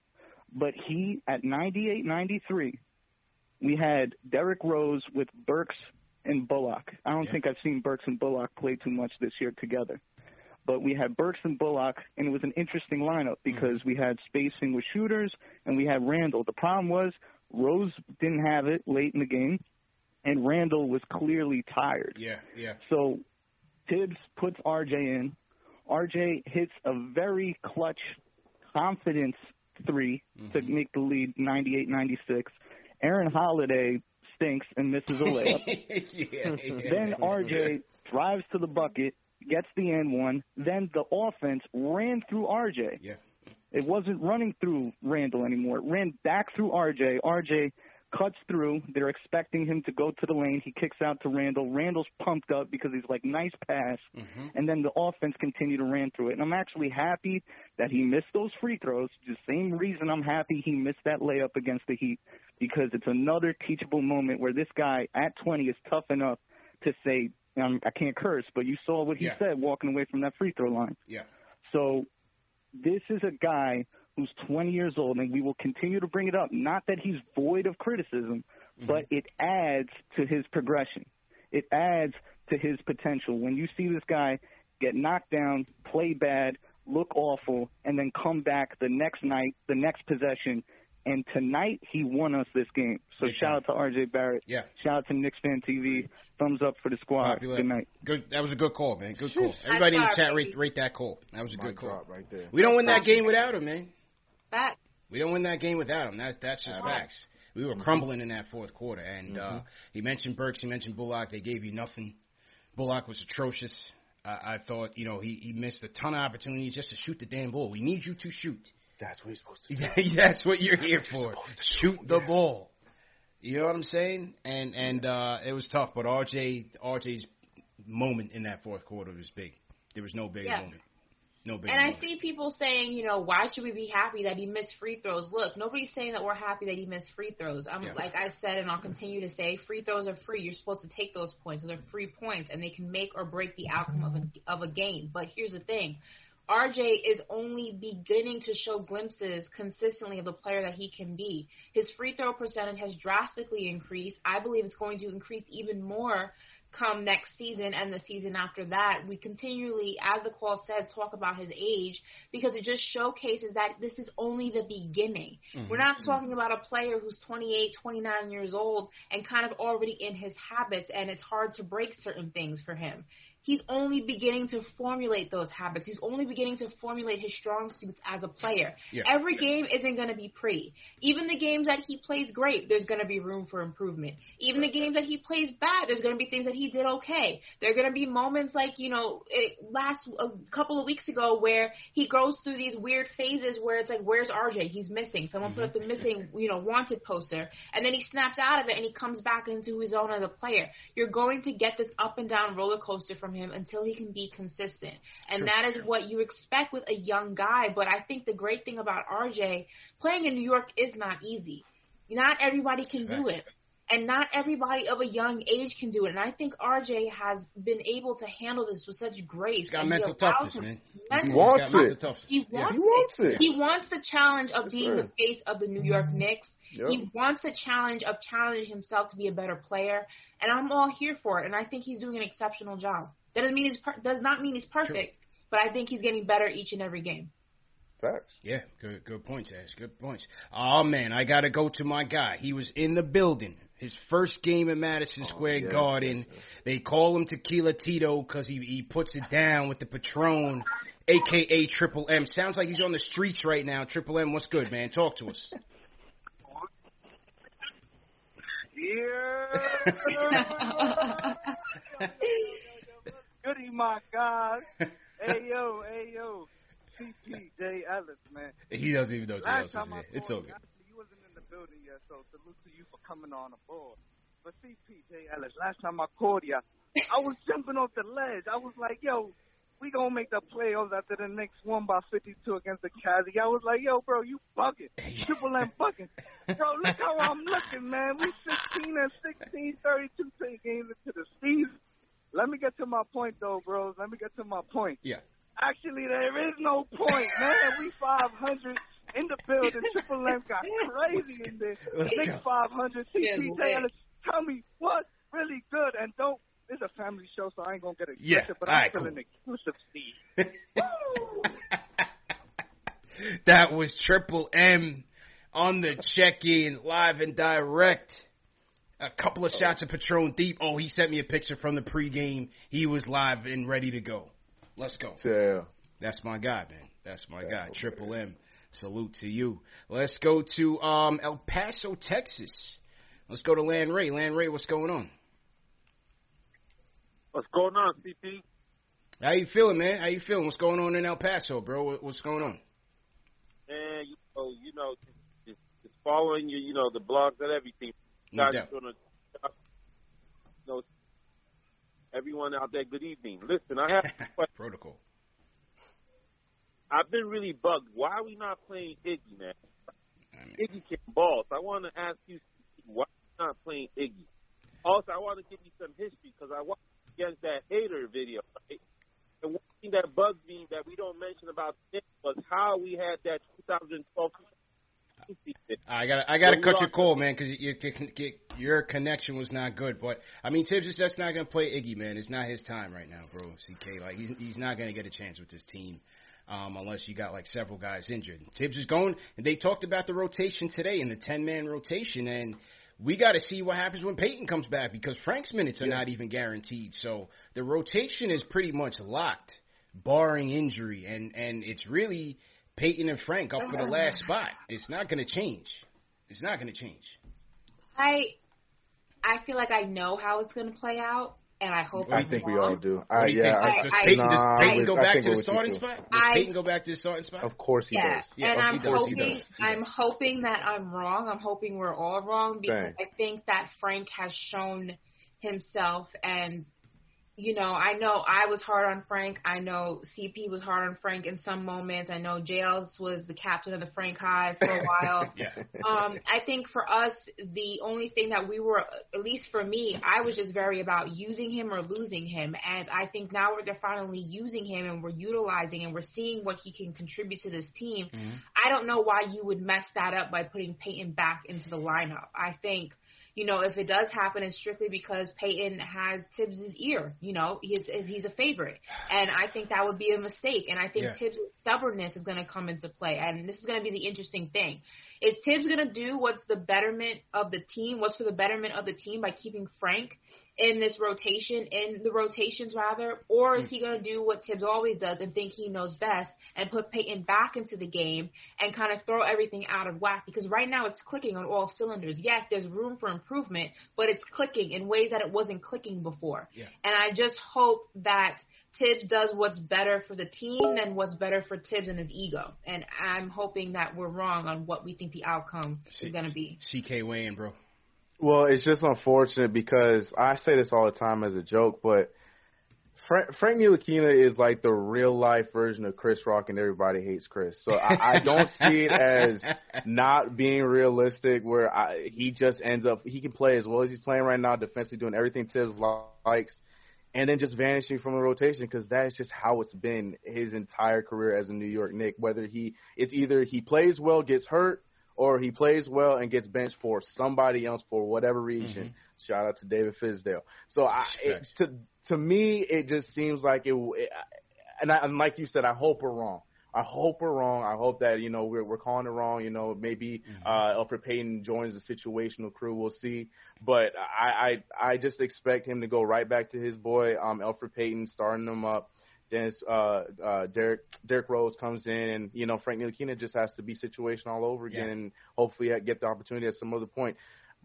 But he, at 98, 93, we had Derrick Rose with Burks and Bullock. I don't Yeah. think I've seen Burks and Bullock play too much this year together. But we had Burks and Bullock, and it was an interesting lineup mm-hmm. because we had spacing with shooters and we had Randle. The problem was Rose didn't have it late in the game, and Randle was clearly tired. Yeah, yeah. So Thibs puts RJ in. RJ hits a very clutch confidence 3 to mm-hmm. make the lead 98-96. Aaron Holiday stinks and misses a layup. *laughs* yeah, yeah. then RJ drives to the bucket, gets the end one. Then the offense ran through RJ. Yeah. It wasn't running through Randle anymore. It ran back through RJ. RJ cuts through. They're expecting him to go to the lane. He kicks out to Randle. Randle's pumped up because he's like, nice pass. Mm-hmm. And then the offense continued to ran through it. And I'm actually happy that he missed those free throws. The same reason I'm happy he missed that layup against the Heat because it's another teachable moment where this guy at 20 is tough enough to say, um, I can't curse, but you saw what he Yeah. said walking away from that free throw line. Yeah. So this is a guy who's 20 years old, and we will continue to bring it up. Not that he's void of criticism, mm-hmm. but it adds to his progression. It adds to his potential. When you see this guy get knocked down, play bad, look awful, and then come back the next night, the next possession, and tonight he won us this game. So Big shout out to RJ Barrett. Yeah. Shout out to Knicks Fan TV. Thumbs up for the squad. Popular. Good night. Good. That was a good call, man. Good call. *laughs* Everybody in the chat rate rate that call. That was a good call. drop right there. We don't win that game without him, man. That We don't win that game without him. That's that's just facts. We were crumbling in that fourth quarter, and uh, he mentioned Burks, he mentioned Bullock. They gave you nothing. Bullock was atrocious. I, I thought, you know, he, he missed a ton of opportunities just to shoot the damn ball. We need you to shoot. That's what he's supposed to *laughs* do. That's what you're here for. Shoot the ball. You know what I'm saying? And and uh, it was tough, but RJ RJ's moment in that fourth quarter was big. There was no bigger Yeah. moment. No bigger And I see people saying, you know, why should we be happy that he missed free throws? Look, nobody's saying that we're happy that he missed free throws. I'm Yeah. like I said, and I'll continue to say, free throws are free. You're supposed to take those points. Those are free points, and they can make or break the outcome of a of a game. But here's the thing. RJ is only beginning to show glimpses consistently of the player that he can be. His free throw percentage has drastically increased. I believe it's going to increase even more come next season and the season after that. We continually, as the call says, talk about his age because it just showcases that this is only the beginning. Mm-hmm. We're not talking about a player who's 28, 29 years old and kind of already in his habits and it's hard to break certain things for him. He's only beginning to formulate those habits. He's only beginning to formulate his strong suits as a player. Yeah. Every game isn't going to be pretty. Even the games that he plays great, there's going to be room for improvement. Even the games that he plays bad, there's going to be things that he did okay. There are going to be moments like, you know, it, last a couple of weeks ago where he goes through these weird phases where it's like, where's RJ? He's missing. Someone put up the mm-hmm. missing, you know, wanted poster, and then he snaps out of it and he comes back into his own as a player. You're going to get this up and down roller coaster from him until he can be consistent. And that is what you expect with a young guy. But I think the great thing about RJ, playing in New York is not easy. Not everybody can do it. And not everybody of a young age can do it. And I think RJ has been able to handle this with such grace. He's got mental he toughness, him- man. Mental- He's wants got it. toughness. he Yeah. wants, He wants it. He wants the challenge of Yes, being sir. the face of the New York mm-hmm. Knicks. Yep. He wants the challenge of challenging himself to be a better player, and I'm all here for it. And I think he's doing an exceptional job. That doesn't mean he's per- does not mean he's perfect, but I think he's getting better each and every game. Facts. Yeah, good good points, Ash. Good points. Oh man, I gotta go to my guy. He was in the building. His first game at Madison oh, Square yes, Garden. yes, yes. They call him Tequila Tito because he he puts it down with the Patron, aka Triple M. Sounds like he's on the streets right now. Triple M, what's good, man? Talk to us. *laughs* Yeah. *laughs* *laughs* Goody, my God. *laughs* Hey yo, hey yo. CPJ Ellis, man. He doesn't even know Last time I is It's called okay. you, actually, you wasn't in the building yet, so salute to you for coming on the board. But CPJ Ellis, last time I called you, I was *laughs* jumping off the ledge. I was like, yo, we gonna make the playoffs after the Knicks won by 52 against the Cavs. I was like, yo, bro, you bugging. *laughs* Triple M bugging. Bro, look how I'm looking, man. We 16 and 16, 32 ten games into the season. Let me get to my point, though, bros. Let me get to my point. Yeah. Actually, there is no point, *laughs* man. We 500 in the building. Triple M got crazy in there. Let's Knicks go. 500. Yeah, CP. Taylor, tell me what's really good and don't. It's a family show, so I ain't gonna get Yeah, explicit, but all I'm right, feeling cool. exclusive, Steve. *laughs* that was Triple M on the check-in, live and direct. A couple of shots of Patron Deep. Oh, he sent me a picture from the pregame. He was live and ready to go. Let's go. Yeah. That's my guy, man. That's my guy. Triple M. Salute to you. Let's go to um, El Paso, Texas. Let's go to Land Ray. Land Ray, what's going on? What's going on, CP? How you feeling, man? How you feeling? What's going on in El Paso, bro? What's going on? And you know, you know, just, just following you, you know, the blogs and everything. No Guys doubt. doing a, you know, everyone out there. Good evening. Listen, I have a *laughs* question. Protocol. I've been really bugged. Why are we not playing Iggy, man? Iggy can ball. So I want to ask you, why not playing Iggy? Also, I want to give you some history because I watched against that hater video. Right? And one thing that bugs me that we don't mention about Nick was how we had that 2012 season. I got I got to cut your lost- call, man, because your your connection was not good. But I mean, Thibs is just not gonna play Iggy, man. It's not his time right now, bro. CK, like he's he's not gonna get a chance with this team. Um, unless you got like several guys injured. Thibs is going, and they talked about the rotation today in the ten man rotation, and we got to see what happens when Payton comes back because Frank's minutes are not even guaranteed. So the rotation is pretty much locked, barring injury, and and it's really Payton and Frank up for the *laughs* last spot. It's not going to change. It's not going to change. I I feel like I know how it's going to play out, and I hope I I'm think we all do. I, do yeah, think? I, Does I- Payton, does Payton I go I back to the starting spot? Does I- Payton go back to the starting spot? of course he Yeah, does. Yeah, and I'm he does, hoping does, I'm hoping that I'm wrong. I'm hoping we're all wrong because Same. I think that Frank has shown himself and you know, I know I was hard on Frank. I know CP was hard on Frank in some moments. I know JLs was the captain of the Frank Hive for a while. *laughs* Yeah. um, I think for us, the only thing that we were, at least for me, I was just very about using him or losing him. And I think now we're they're finally using him and we're utilizing and we're seeing what he can contribute to this team. I don't know why you would mess that up by putting Payton back into the lineup. I think, you know, if it does happen, it's strictly because Payton has Thibs' ear. You know, he's he's a favorite, and I think that would be a mistake. And I think Yeah. Thibs' stubbornness is going to come into play, and this is going to be the interesting thing. Is Thibs going to do what's the betterment of the team? What's for the betterment of the team by keeping Frank in this rotation, in the rotations rather, or is hmm. he going to do what Thibs always does and think he knows best and put Payton back into the game and kind of throw everything out of whack? Because right now it's clicking on all cylinders. Yes, there's room for improvement, but it's clicking in ways that it wasn't clicking before. Yeah. And I just hope that Thibs does what's better for the team and what's better for Thibs and his ego. And I'm hoping that we're wrong on what we think the outcome See- is going to be. CK Wayne, bro. Well, it's just unfortunate because I say this all the time as a joke, but Frank, Frank Ntilikina is like the real life version of Chris Rock, and everybody hates Chris. So I, I don't see it as *laughs* not being realistic, where I, he just ends up he can play as well as he's playing right now, defensively doing everything Thibs likes, and then just vanishing from the rotation because that's just how it's been his entire career as a New York Knick. Whether he it's either he plays well, gets hurt, or he plays well and gets benched for somebody else for whatever reason. Mm-hmm. Shout out to David Fizdale. So I, it, to to me, it just seems like it. it and, I, and like you said, I hope we're wrong. I hope we're wrong. I hope that you know we're we're calling it wrong. You know, maybe uh, Elfrid Payton joins the situational crew. We'll see. But I, I I just expect him to go right back to his boy, um, Elfrid Payton, starting him up. Then uh, uh, Derrick Derrick Rose comes in, and you know Frank Ntilikina just has to be situational all over again, Yeah. and hopefully get the opportunity at some other point.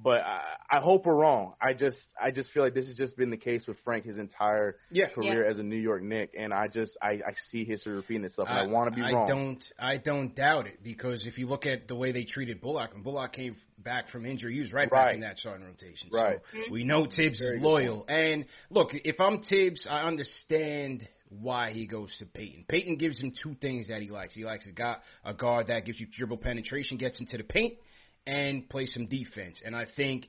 But I, I hope we're wrong. I just I just feel like this has just been the case with Frank his entire Yeah. career as a New York Knick, and I just I, I see history repeating itself, and I, want to be I wrong. don't. I don't doubt it because if you look at the way they treated Bullock, and Bullock came back from injury, he was right, back in that starting rotation. Right. So we know Thibs Very is good loyal. And look, if I'm Thibs, I understand why he goes to Payton. Payton gives him two things that he likes. He likes a guy, a guard that gives you dribble penetration, gets into the paint, and play some defense. And I think.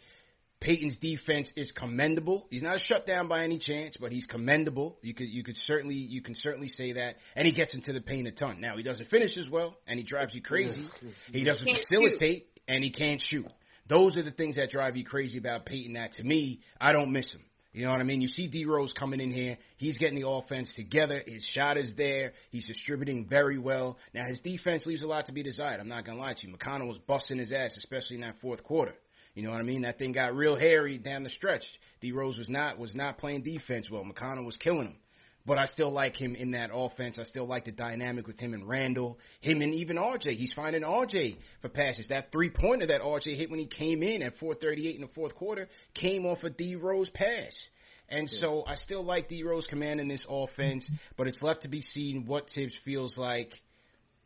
Payton's defense is commendable. He's not a shutdown by any chance, but he's commendable. You could you could certainly you can certainly say that. And he gets into the paint a ton. Now he doesn't finish as well, and he drives you crazy. *laughs* He doesn't Can't facilitate, and he can't shoot. Those are the things that drive you crazy about Payton. That to me, I don't miss him. You know what I mean? You see D Rose coming in here. He's getting the offense together. His shot is there. He's distributing very well. Now his defense leaves a lot to be desired. I'm not gonna lie to you. McConnell was busting his ass, especially in that fourth quarter. You know what I mean? That thing got real hairy down the stretch. D Rose was not was not playing defense well. McConnell was killing him. But I still like him in that offense. I still like the dynamic with him and Randle, him and even RJ. He's finding RJ for passes. That three pointer that RJ hit when he came in at 4:38 in the fourth quarter came off a D Rose pass. And so I still like D Rose commanding this offense, but it's left to be seen what Thibs feels like.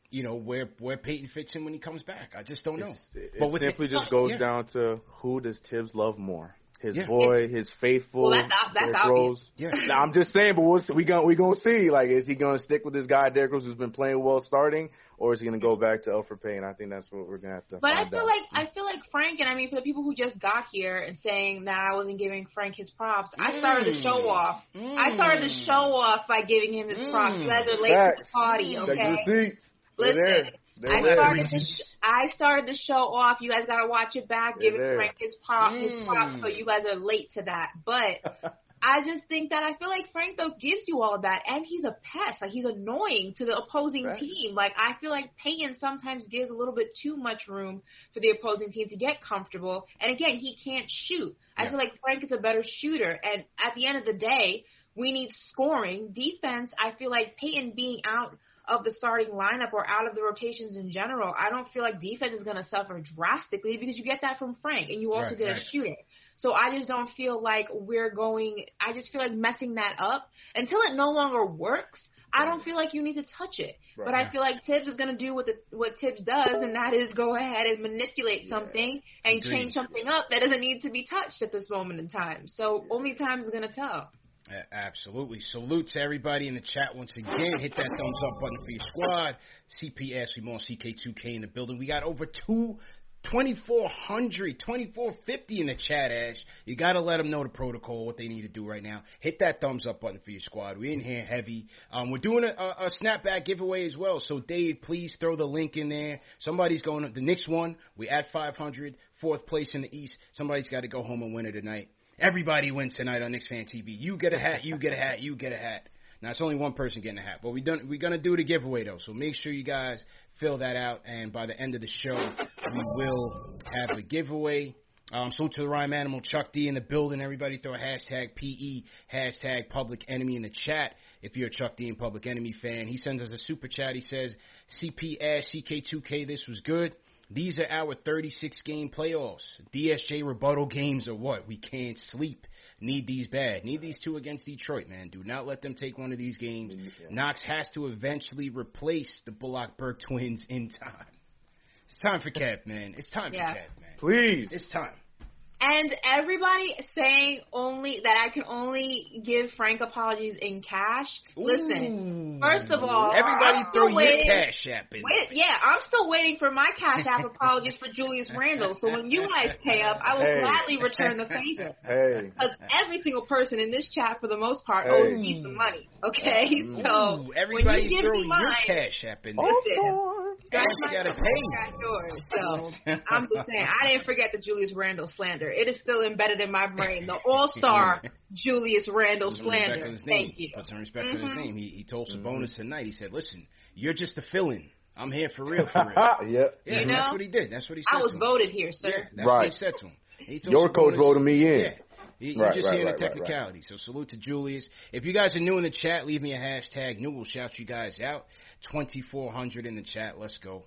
You know where where Payton fits in when he comes back. I just don't know. It's- It but with simply it- just oh, goes yeah. down to who does Thibs love more? His Yeah. boy, his faithful. Well, that's that's Derrick obvious. Rose. Yeah. Now, I'm just saying, but we'll, see- we gonna we gonna see. Like, is he gonna stick with this guy Derrick Rose who's been playing well starting, or is he gonna go back to Elfrid Payne? I think that's what we're gonna have to. But I feel out. like I feel like Frank, and I mean for the people who just got here and saying that I wasn't giving Frank his props, I started the show mm. off. I mm. started the show off by giving him his props. You guys are late to the party, mm. okay? the receipts. They're Listen, there. They're I started the sh- I started the show off. You guys gotta watch it back. They're Give there. Frank his prop his Mm. props. So you guys are late to that, but. *laughs* I just think that I feel like Frank though gives you all of that, and he's a pest. Like he's annoying to the opposing Right. team. Like I feel like Payton sometimes gives a little bit too much room for the opposing team to get comfortable. And again, he can't shoot. I feel like Frank is a better shooter. And at the end of the day, we need scoring. Defense. I feel like Payton being out of the starting lineup or out of the rotations in general, I don't feel like defense is going to suffer drastically because you get that from Frank, and you also Right, get right. a shooter. So I just don't feel like we're going. I just feel like messing that up until it no longer works. I don't feel like you need to touch it. But I feel like Thibs is going to do what the, what Thibs does, and that is go ahead and manipulate something and Agreed. change something up that doesn't need to be touched at this moment in time. So only time is going to tell. Absolutely. Salute to everybody in the chat once again. Hit that thumbs up button for your squad. CP Ashley Moore, CK2K in the building. We got over two. 2400 2450 in the chat ash you got to let them know the protocol what they need to do right now hit that thumbs up button for your squad we're in here heavy um, we're doing a, a, a snapback giveaway as well so dave please throw the link in there somebody's going to the next one We're at 500 fourth place in the east somebody's got to go home and win it tonight Everybody wins tonight on Knicks Fan TV. You get a hat, you get a hat, you get a hat. Now it's only one person getting a hat, but we done we're gonna do the giveaway though. So make sure you guys fill that out, and by the end of the show, we will have the giveaway. Um, so to the rhyme animal, Chuck D in the building. Everybody throw a hashtag PE, hashtag Public Enemy in the chat. If you're a Chuck D and Public Enemy fan, he sends us a super chat. He says, "CP Ash CK2K, this was good." These are our 36 game playoffs. DSJ rebuttal games or what? We can't sleep. Need these bad. Need these two against Detroit, man. Do not let them take one of these games. Knox has to eventually replace the Bullock Burke twins in time. It's time for Cap, man. It's time Yeah. for Cap, man. Please. It's time. And everybody saying only that I can only give Frank apologies in cash. Listen, first of all, everybody I'm throw still your waiting. cash app in. Wait, yeah, I'm still waiting for my cash app apologies for Julius Randle. So when you guys pay up, I will Hey. gladly return the favor. Hey. Because every single person in this chat, for the most part, owes me some money. Okay, so Ooh, when everybody you give throw me your mine, cash app in there. listen, scratch Ash my gotta back, pay. yours. So I'm just saying, I didn't forget the Julius Randle slander. It is still embedded in my brain. The All Star *laughs* Julius Randle Put some respect slander. on his name. Thank you. Put some respect on his name. He, he told mm-hmm. Sabonis tonight. He said, "Listen, you're just a fill-in. I'm here for real, for real." *laughs* yep. Yeah, You know, that's what he did. That's what he said. I was to him. voted here, sir. Yeah, that's what he said to him. He told Your coach Sabonis- voted me in. Yeah. You- You're Right, just right, hearing right, the right, right. technicality. So salute to Julius. If you guys are new in the chat, leave me a hashtag new. We'll shout you guys out. 2400 in the chat. Let's go.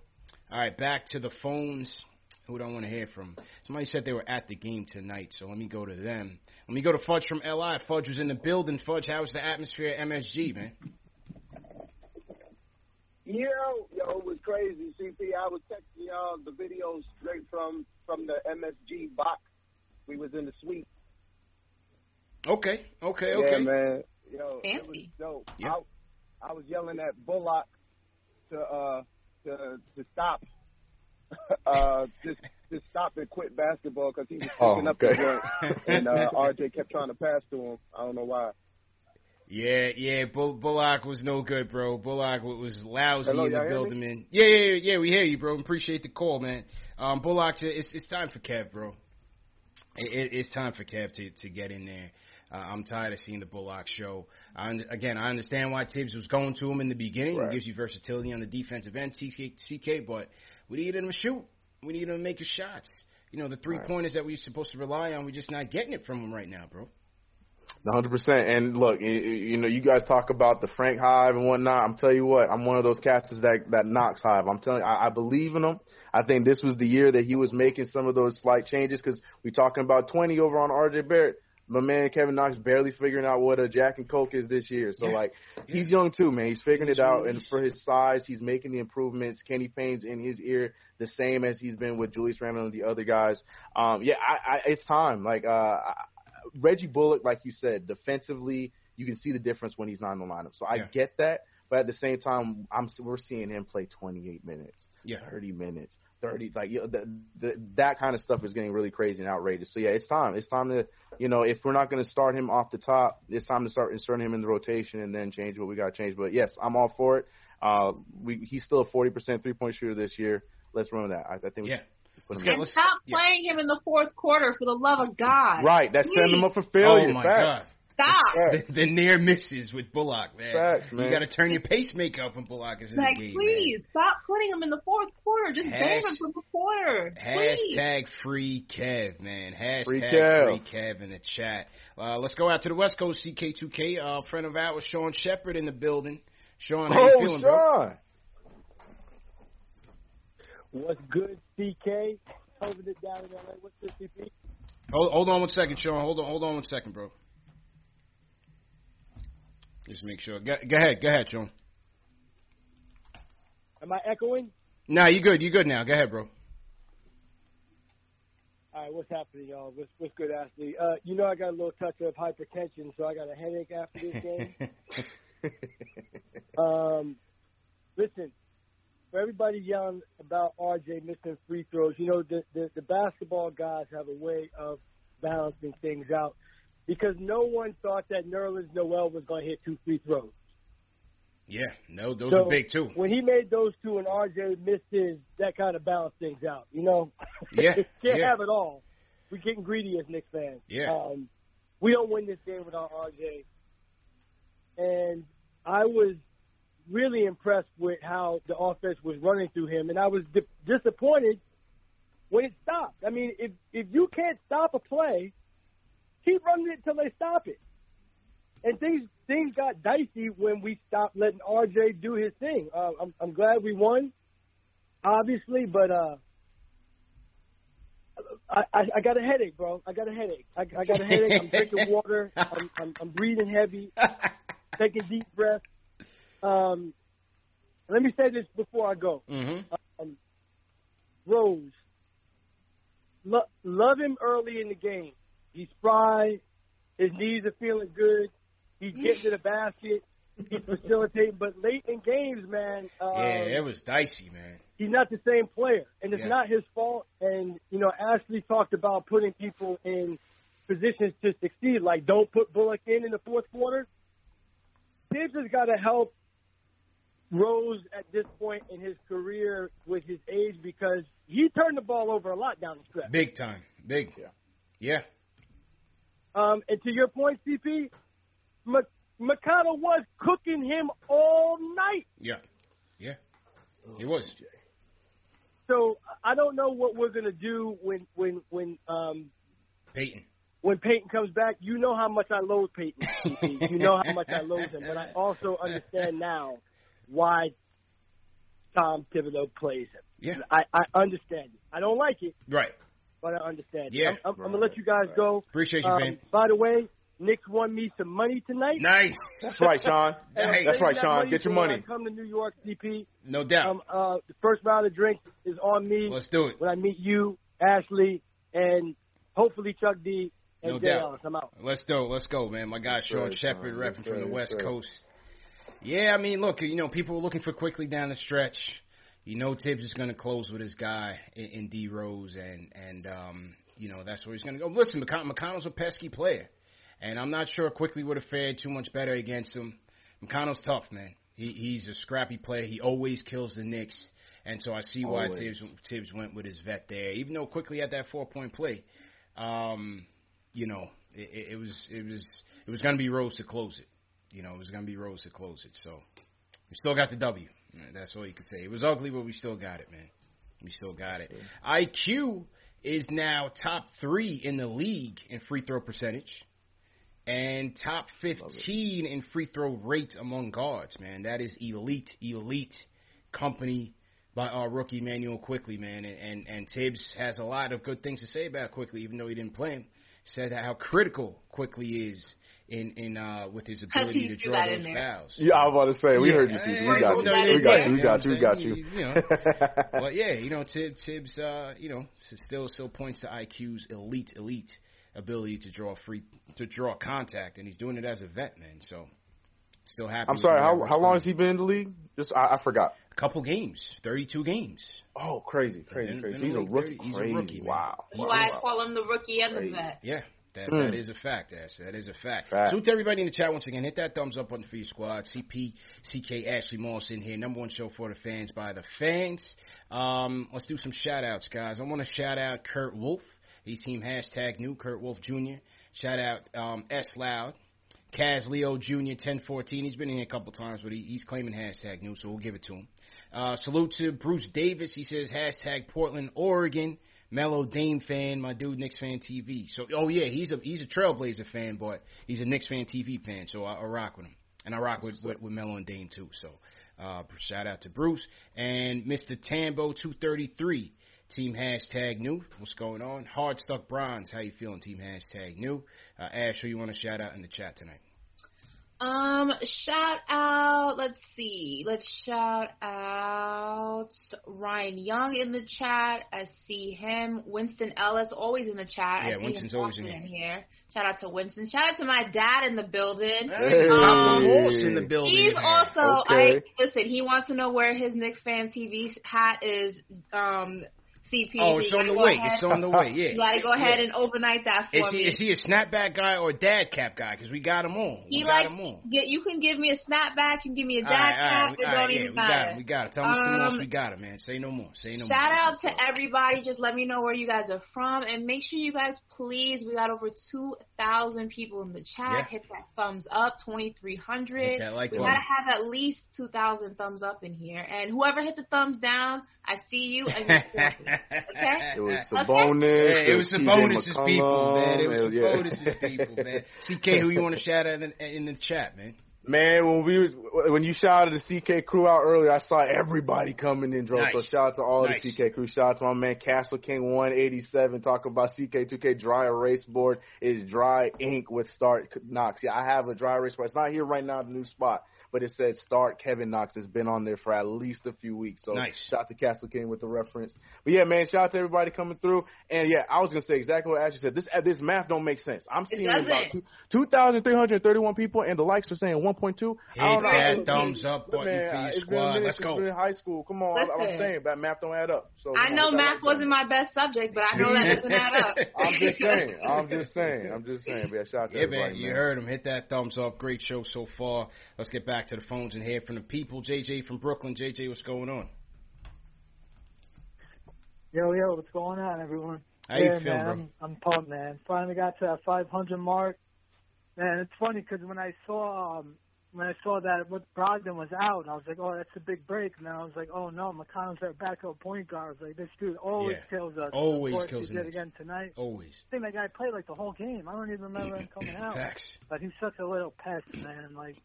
All right, back to the phones. Who do I want to hear from? Somebody said they were at the game tonight, so let me go to them. Let me go to Fudge from LI. Fudge was in the building. Fudge, how was the atmosphere at MSG, man? Yo, yo, it was crazy. CP, I was texting y'all the videos straight from from the MSG box. We was in the suite. Okay, okay, Yeah, okay. man. Yo, it was Fancy. dope. Yeah. I, I was yelling at Bullock to uh to to stop, *laughs* uh just just stop and quit basketball because he was Oh, picking up okay. the joint, and uh, *laughs* RJ kept trying to pass to him. I don't know why. Yeah, yeah. Bull, Bullock was no good, bro. Bullock was lousy Hello, in the building, man. Yeah, yeah, yeah, yeah. We hear you, bro. Appreciate the call, man. Um, Bullock, it's it's time for Kev, bro. It, it, it's time for Kev to to get in there. Uh, I'm tired of seeing the Bullock show. I, un- again, I understand why Thibs was going to him in the beginning. Right. It gives you versatility on the defensive end, CK, CK but we needed him to shoot. We needed him to make his shots. You know, the three pointers that we were supposed to rely on, we're just not getting it from him right now, bro. One hundred percent. And look, you, you know, you guys talk about the Frank Hive and whatnot. I'm telling you what, I'm one of those casters that that Knox Hive. I'm telling you, I, I believe in him. I think this was the year that he was making some of those slight changes because we talking about 20 over on RJ Barrett. My man Kevin Knox barely figuring out what a Jack and Coke is this year. So Yeah. like, he's young too, man. He's figuring it out, and for his size, he's making the improvements. Kenny Payne's in his ear the same as he's been with Julius Randle and the other guys. Um, yeah, I, I, it's time. Like, uh, I- Reggie Bullock, like you said, defensively, you can see the difference when he's not in the lineup. So I Yeah. get that, but at the same time, I'm we're seeing him play 28 minutes, Yeah. 30 minutes, 30 like you know, the, the, that kind of stuff is getting really crazy and outrageous. So yeah, it's time. It's time to you know if we're not going to start him off the top, it's time to start inserting him in the rotation and then change what we got to change. But yes, I'm all for it. Uh, we he's still a 40% three point shooter this year. Let's run with that. I, I think we Yeah. should Let's get- in. And stop yeah. playing him in the fourth quarter for the love of God. Right, that's setting him up for failure. Oh my Facts. god. Stop. The, the near misses with Bullock, man. Facts, man. You got to turn your pacemaker up when Bullock is in Like, the game. please stop putting him in the fourth quarter. Just Hash- bang him from the quarter. Man. Please. Hashtag free Kev, man. Hashtag Free free Kev. Kev. in the chat. Uh, let's go out to the West Coast, CK2K. Uh, friend of ours, Sean Shepard in the building. Sean, how you Oh, feeling, bro? What's good, CK? Holding it down in LA. What's this, CP? Hold, hold on one second, Sean. Hold on, hold on one second, bro. Just make sure. Go, go ahead, go ahead, Sean. Am I echoing? Nah, you good. You good now. Go ahead, bro. All right, what's happening, y'all? What's, what's good, Ashley? Uh, you know I got a little touch of hypertension, so I got a headache after this game. *laughs* um, listen, for everybody yelling about RJ missing free throws, you know the, the the basketball guys have a way of balancing things out because no one thought that Nerlens Noel was going to hit two free throws. yeah, no, those So, are big too. When he made those two and RJ missed his, that kind of balanced things out. You know, Yeah, *laughs* can't yeah. have it all. We're getting greedy as Knicks fans. Yeah. Um, we don't win this game without RJ. And I was really impressed with how the offense was running through him, and I was di- disappointed when it stopped. I mean, if if you can't stop a play, keep running it until they stop it. And things things got dicey when we stopped letting RJ do his thing. Uh, I'm I'm glad we won, obviously, but uh, I, I I got a headache, bro. I got a headache. I, I got a headache. I'm drinking *laughs* water. I'm, I'm I'm breathing heavy, taking deep breaths. Um, let me say this before I go. Mm-hmm. Um, Rose, lo- love him early in the game. He's spry. His knees are feeling good. He's getting to the basket. He's facilitating. But late in games, man, um, Yeah, it was dicey, man. he's not the same player, and it's Yeah. not his fault. And you know, Ashley talked about putting people in positions to succeed. Like, don't put Bullock in in the fourth quarter. Thibs has got to help Rose at this point in his career with his age because he turned the ball over a lot down the stretch. Big time. Big. Yeah. Yeah. Um, and to your point, CP, Mikado was cooking him all night. Yeah. Yeah. He was. So I don't know what we're gonna do when when when um, Payton. when Payton comes back, you know how much I loathe Payton. CP. you know how much I loathe him, but I also understand now why Tom Thibodeau plays him. Yeah. I, I understand it. I don't like it, Right. But I understand Yeah. I'm, I'm, I'm gonna let you guys go. Appreciate you, Um, man. By the way, Nick won me some money tonight. Nice. That's right, Sean. *laughs* And Nice. That's right, that Sean. Get your money. Come to New York, CP. No doubt. Um, uh, the first round of drinks is on me. Let's do it. When I meet you, Ashley, and hopefully Chuck D and No Jay doubt. Ellis. I'm out. Let's go. Let's go, man. My guy Sean sir, Shepard, repping from the West sir. Coast. Yeah, I mean, look, you know, people were looking for Quickley down the stretch. You know, Thibs is going to close with his guy in, in D Rose, and and um, you know that's where he's going to go. Listen, McCon- McConnell's a pesky player, and I'm not sure Quickley would have fared too much better against him. McConnell's tough, man. He he's a scrappy player. He always kills the Knicks, and so I see why Always. Thibs Thibs went with his vet there. Even though Quickley had that four point play, um, you know, it, it- it was it was it was going to be Rose to close it. You know, it was going to be Rose to close it. So we still got the W. That's all you could say. It was ugly, but we still got it, man. We still got it. IQ is now top three in the league in free throw percentage and top 15 in free throw rate among guards, man. That is elite, elite company by our rookie Manuel Quickley, man. And, and and Thibs has a lot of good things to say about Quickley, even though he didn't play him. Said how critical Quickley is in in uh with his ability to draw those there. fouls. Yeah, I was about to say, we Yeah, heard you, yeah, We got you. We got you. We got you. We got you you. know what I'm saying? But yeah, you know, Thibs, Thibs uh, you know, still still points to IQ's elite, elite ability to draw free to draw contact, and he's doing it as a vet, man. So still happy. I'm sorry. How how long has he been in the league? Just I, I forgot. A couple games, 32 games. Oh, crazy, crazy, Been- crazy. been He's a rookie. league 30 he's a rookie, man. wow. That's wow. why I call him the rookie and the Crazy. vet. Yeah. That, Mm. that is a fact, Ash. That is a fact. Fact. Salute to everybody in the chat once again. Hit that thumbs up button for your squad. CP, CK, Ashley Moss in here. Number one show for the fans by the fans. Um, let's do some shout outs, guys. I want to shout out Kurt Wolf. He's team hashtag new Kurt Wolf Jr. Shout out um, S Loud. Kaz Leo Jr. 1014. He's been in here a couple times, but he, he's claiming hashtag new, so we'll give it to him. Uh, salute to Bruce Davis. He says hashtag Portland, Oregon. Melo Dame fan, my dude, Knicks fan TV. So, oh yeah, he's a he's a Trailblazer fan, but he's a Knicks fan TV fan. So I, I rock with him, and I rock with with, with Melo and Dame too. So, uh, shout out to Bruce and Mr. Tambo two thirty three. Team hashtag new. What's going on? Hard stuck bronze. How you feeling? Team hashtag new. Uh, Ash, who you want to shout out in the chat tonight? Um, shout out. Let's see. Let's shout out Ryan Young in the chat. I see him. Winston Ellis always in the chat. I Yeah, see Winston's him always in walking here. Shout out to Winston. Shout out to my dad in the building. Hey, Um, in the building. He's also Okay. I listen. He wants to know where his Knicks fan TV hat is. Um, CP. Oh, it's on the way. ahead- It's on the way. *laughs* Yeah. You got to go ahead Yeah. and overnight that for Is me. he is he a snapback guy or a dad cap guy? Because we got him on. He we likes. on. Get, you can give me a snapback. You can give me a dad right, cap. right, it all don't right, yeah, even we matter. got him. We got it. Tell Um, we got it, man. Say no more. Say no Shout more. Shout out to everybody. Just let me know where you guys are from, and make sure you guys please. We got over two thousand people in the chat. Yeah. Hit that thumbs up, twenty three hundred. Like we gotta have at least two thousand thumbs up in here, and whoever hit the thumbs down, I see you, and you're *laughs* okay. It was Okay. Sabonis. Yeah, it was TJ Sabonis' people, man. It was McCollum, yeah. Sabonis' people, man. CK, who you want to shout out in, in the chat, man? Man, when we was, when you shouted the CK crew out earlier, I saw everybody coming in, Dro. So shout out to all Nice. the CK crew. Shout out to my man Castle King 187 talking about CK2K dry erase board is dry ink with start Knox. Yeah, I have a dry erase board. It's not here right now, the new spot, but it says start Kevin Knox. It's been on there for at least a few weeks. So Nice. shout out to Castle King with the reference. But yeah, man, shout out to everybody coming through. And yeah, I was gonna say exactly what Ashley said. This uh, this math don't make sense. I'm seeing about two, 2,331 people, and the likes are saying 1.2. Hit I don't know. that Look, thumbs up button man, for your it's been a squad. minute Let's go. been in high school. Come on, I, I'm saying that math don't add up. So I know on, hit that math wasn't my best subject, but I know that doesn't add up. *laughs* I'm just saying. I'm just saying. I'm just saying. But yeah, shout out to Yeah, everybody, man, you heard him. Hit that thumbs up. Great show so far. Let's get back to the phones and hear from the people. JJ from Brooklyn. JJ, what's going on? Yo, yo, what's going on, everyone? How you feeling, man, bro? I'm, I'm pumped, man. Finally got to that 500 mark. Man, it's funny because when I saw um, when I saw that what Brogdon was out, I was like, oh, that's a big break. And then I was like, oh no, McConnell's their backup point guard. I was like, this dude always Yeah. kills us. Always of course, kills he did again tonight. Always. I think that guy played like the whole game. I don't even remember him coming *clears throat* out. Facts. But he's such a little pest, man. Like,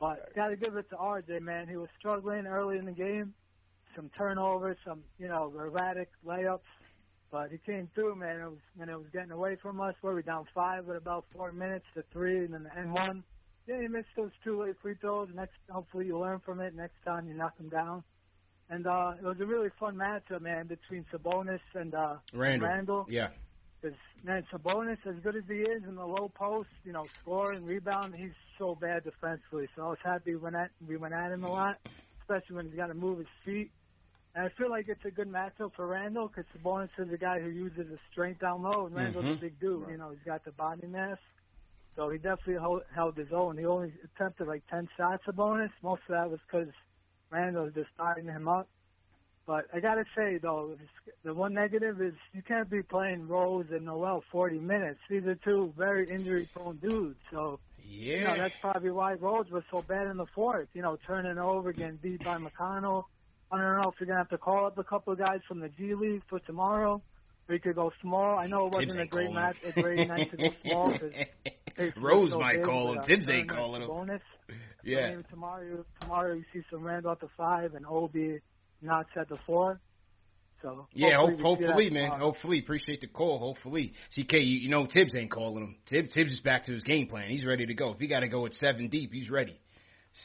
but gotta give it to RJ, man. He was struggling early in the game. some turnovers, some you know erratic layups. But he came through, man. It was when it was getting away from us. Where we down five with about four minutes to three, and then the N one. Yeah, he missed those two late free throws. Next, hopefully you learn from it. Next time you knock them down. And uh, it was a really fun matchup, man, between Sabonis and uh, Randle. Randle. Yeah. Because man, Sabonis, as good as he is in the low post, you know, score and rebound, he's so bad defensively. So I was happy when at, we went at him a lot, especially when he's got to move his feet. And I feel like it's a good matchup for Randle because Sabonis is a guy who uses his strength down low, and Randle's Mhm. a big dude. You know, he's got the body mass. So he definitely held, held his own. He only attempted like 10 shots a bonus. Most of that was because Randle was just starting him up. But I gotta say though, the one negative is you can't be playing Rose and Noel 40 minutes. These are two very injury-prone dudes. So Yeah. you know that's probably why Rose was so bad in the fourth. You know, turning over, getting beat by McConnell. I don't know if you're gonna have to call up a couple of guys from the G League for tomorrow. We could go small. I know it wasn't a great calling match, a great night to go small. *laughs* *laughs* Rose so might big call him. uh, Thibs ain't Turner calling him. Bonus. *laughs* Yeah. Tomorrow, tomorrow you see some Randle at the five and Obi Knox said the four. So Yeah, hopefully, hope, we see that hopefully, man. tomorrow. Hopefully, appreciate the call. Hopefully, CK, you, you know Thibs ain't calling him. Thibs, Thibs is back to his game plan. He's ready to go. If he got to go at seven deep, he's ready.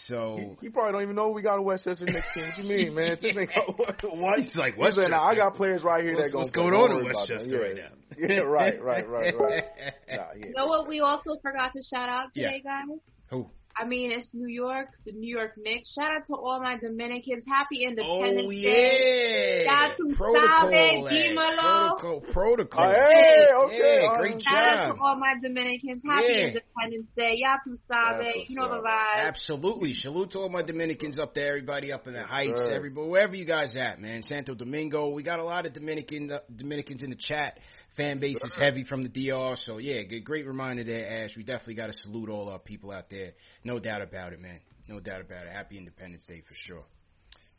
So He probably don't even know we got a Westchester next team. What do you mean, man? This ain't *laughs* *laughs* what? He's like, He said, "Nah, I got players right here What's- that what's gonna going play. on in about. Westchester right Yeah. Yeah, right, right, right, right. *laughs* Nah, yeah. You know what we also forgot to shout out Yeah. today, guys? Who? I mean, it's New York, the New York Knicks. Shout out to all my Dominicans. Happy Independence Oh Day. yeah, Shout out to protocol, Sabe. Dímelo. protocol, protocol. Oh, hey, okay, Yeah, all great right. Shout out to all my Dominicans. Happy Yeah. Independence Day. Y'all too Sabe. That's You know the what's vibe. Absolutely. Salute to all my Dominicans up there, everybody up in the Heights, sir. everybody, wherever you guys at, man. Santo Domingo. We got a lot of Dominican uh, Dominicans in the chat. Fan base is heavy from the DR, so yeah, good, great reminder there, Ash. We definitely got to salute all our people out there. No doubt about it, man. No doubt about it. Happy Independence Day for sure.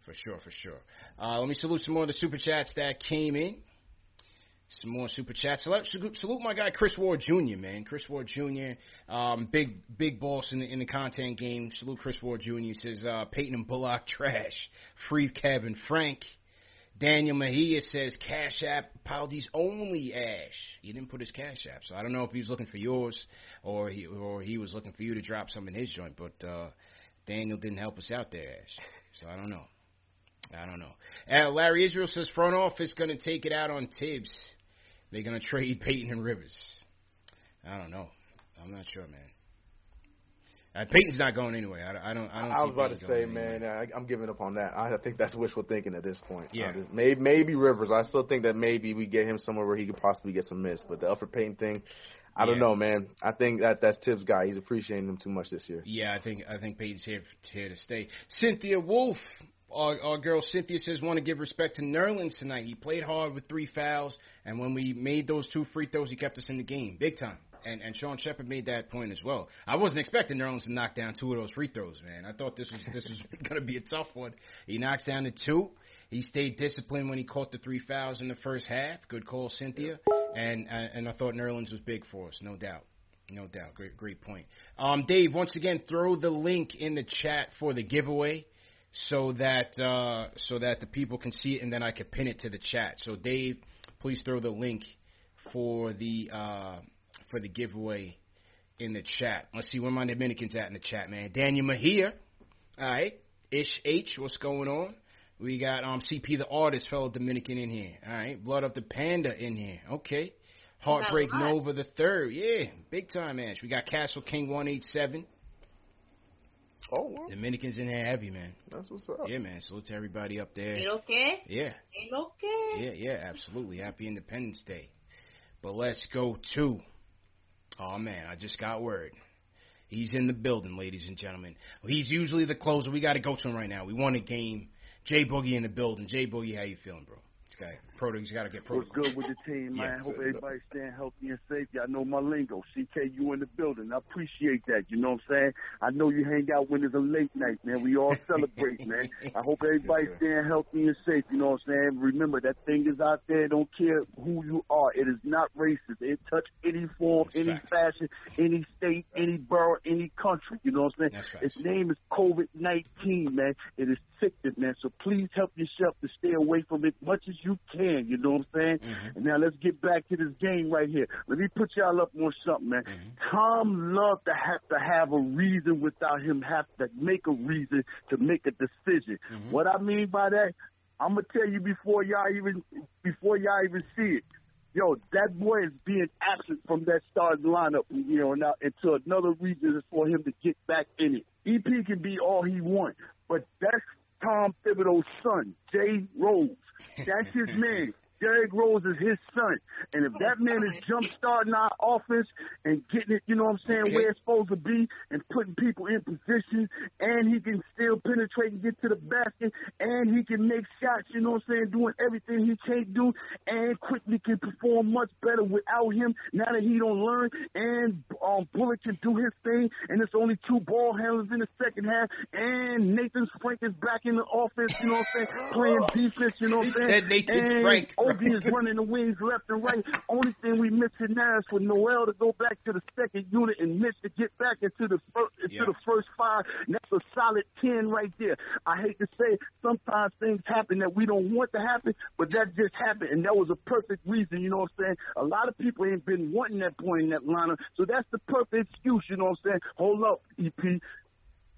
For sure, for sure. Uh, let me salute some more of the super chats that came in. Some more super chats. Salute, salute, my guy Chris Ward Jr. Man, Chris Ward Jr. Um, big big boss in the in the content game. Salute Chris Ward Jr. Says uh, Payton and Bullock trash. Free Kevin Frank. Daniel Mejia says Cash App Paldi's only Ash. He didn't put his Cash App, so I don't know if he was looking for yours or he or he was looking for you to drop some in his joint. But uh, Daniel didn't help us out there, Ash. So I don't know. I don't know. Uh, Larry Israel says front office going to take it out on Thibs. They're going to trade Payton and Rivers. I don't know. I'm not sure, man. Uh, Payton's not going anyway. I, I don't. I don't. I was about to say, man, anywhere. I, I'm giving up on that. I think that's wishful thinking at this point. Yeah. Just- maybe, maybe Rivers. I still think that maybe we get him somewhere where he could possibly get some minutes. But the Elfrid Payton thing, I don't know, man. I think that that's Thibs' guy. He's appreciating him too much this year. Yeah, I think I think Payton's here here to stay. Cynthia Wolf, our, our girl Cynthia says want to give respect to Nerlens tonight. He played hard with three fouls, and when we made those two free throws, he kept us in the game big time. And and Sean Shepard made that point as well. I wasn't expecting Nerlens to knock down two of those free throws, man. I thought this was this was *laughs* going to be a tough one. He knocks down the two. He stayed disciplined when he caught the three fouls in the first half. Good call, Cynthia. And and, I thought Nerlens was big for us, no doubt. No doubt. Great, great point. Um, Dave, once again, throw the link in the chat for the giveaway, so that uh, so that the people can see it, and then I can pin it to the chat. So, Dave, please throw the link for the uh, for the giveaway in the chat. Let's see where my Dominicans at in the chat, man. Daniel Mejia, all right. Ish H, what's going on? We got um CP the artist, fellow Dominican in here. All right, Blood of the Panda in here. Okay. Heartbreak got a lot. Nova the third. Yeah, big time Ash. We got Castle King one eight seven. Oh, well, Dominicans in there heavy, man. that's what's up. Yeah, man. Salute to everybody up there. Ain't okay? Yeah, Ain't okay? yeah, yeah, absolutely. Happy Independence Day. But let's go to. Oh man, I just got word. He's in the building, ladies and gentlemen. He's usually the closer. We got to go to him right now. We won a game. Jay Boogie in the building. Jay Boogie, how you feeling, bro? This guy, proto. He's got to get What's protocol. good with the team, *laughs* man? Hope everybody's staying healthy and safe. Y'all know my lingo. CK, you in the building. I appreciate that. You know what I'm saying? I know you hang out when it's a late night, man. We all celebrate, man. I hope *laughs* everybody's Yes, staying healthy and safe. You know what I'm saying? Remember, that thing is out there. Don't care who you are. It is not racist. It touch any form, That's any facts. fashion, any state, any borough, any country. You know what I'm saying? That's. Its name is COVID-19, man. It is addictive, man. So please help yourself to stay away from it as much as you can. You know what I'm saying? Mm-hmm. And now let's get back to this game right here. Let me put y'all up on something, man. Tom loved to have to have a reason without him have to make a reason to make a decision. What I mean by that, I'm gonna tell you before y'all even before y'all even see it. Yo, that boy is being absent from that starting lineup, you know, now until another reason is for him to get back in it. EP can be all he wants, but that's Tom Thibodeau's son, Jay Rose. That's his man. Derrick Rose is his son. And if that man is jump starting our offense and getting it, you know what I'm saying, where it's supposed to be and putting people in position and he can still penetrate and get to the basket and he can make shots, you know what I'm saying, doing everything he can't do and Quickley can perform much better without him now that he don't learn and um Bullock can do his thing and it's only two ball handlers in the second half and Nathan Frank is back in the offense, you know what I'm saying, playing defense, you know what I'm saying. said Nathan and Frank. OG is running the wings left and right. Only thing we missing now is for Noel to go back to the second unit and Mitch to get back into the first, into Yeah. the first five. And that's a solid ten right there. I hate to say, sometimes things happen that we don't want to happen, but that just happened, and that was a perfect reason. You know what I'm saying? A lot of people ain't been wanting that point in that lineup, so that's the perfect excuse. You know what I'm saying? Hold up, EP.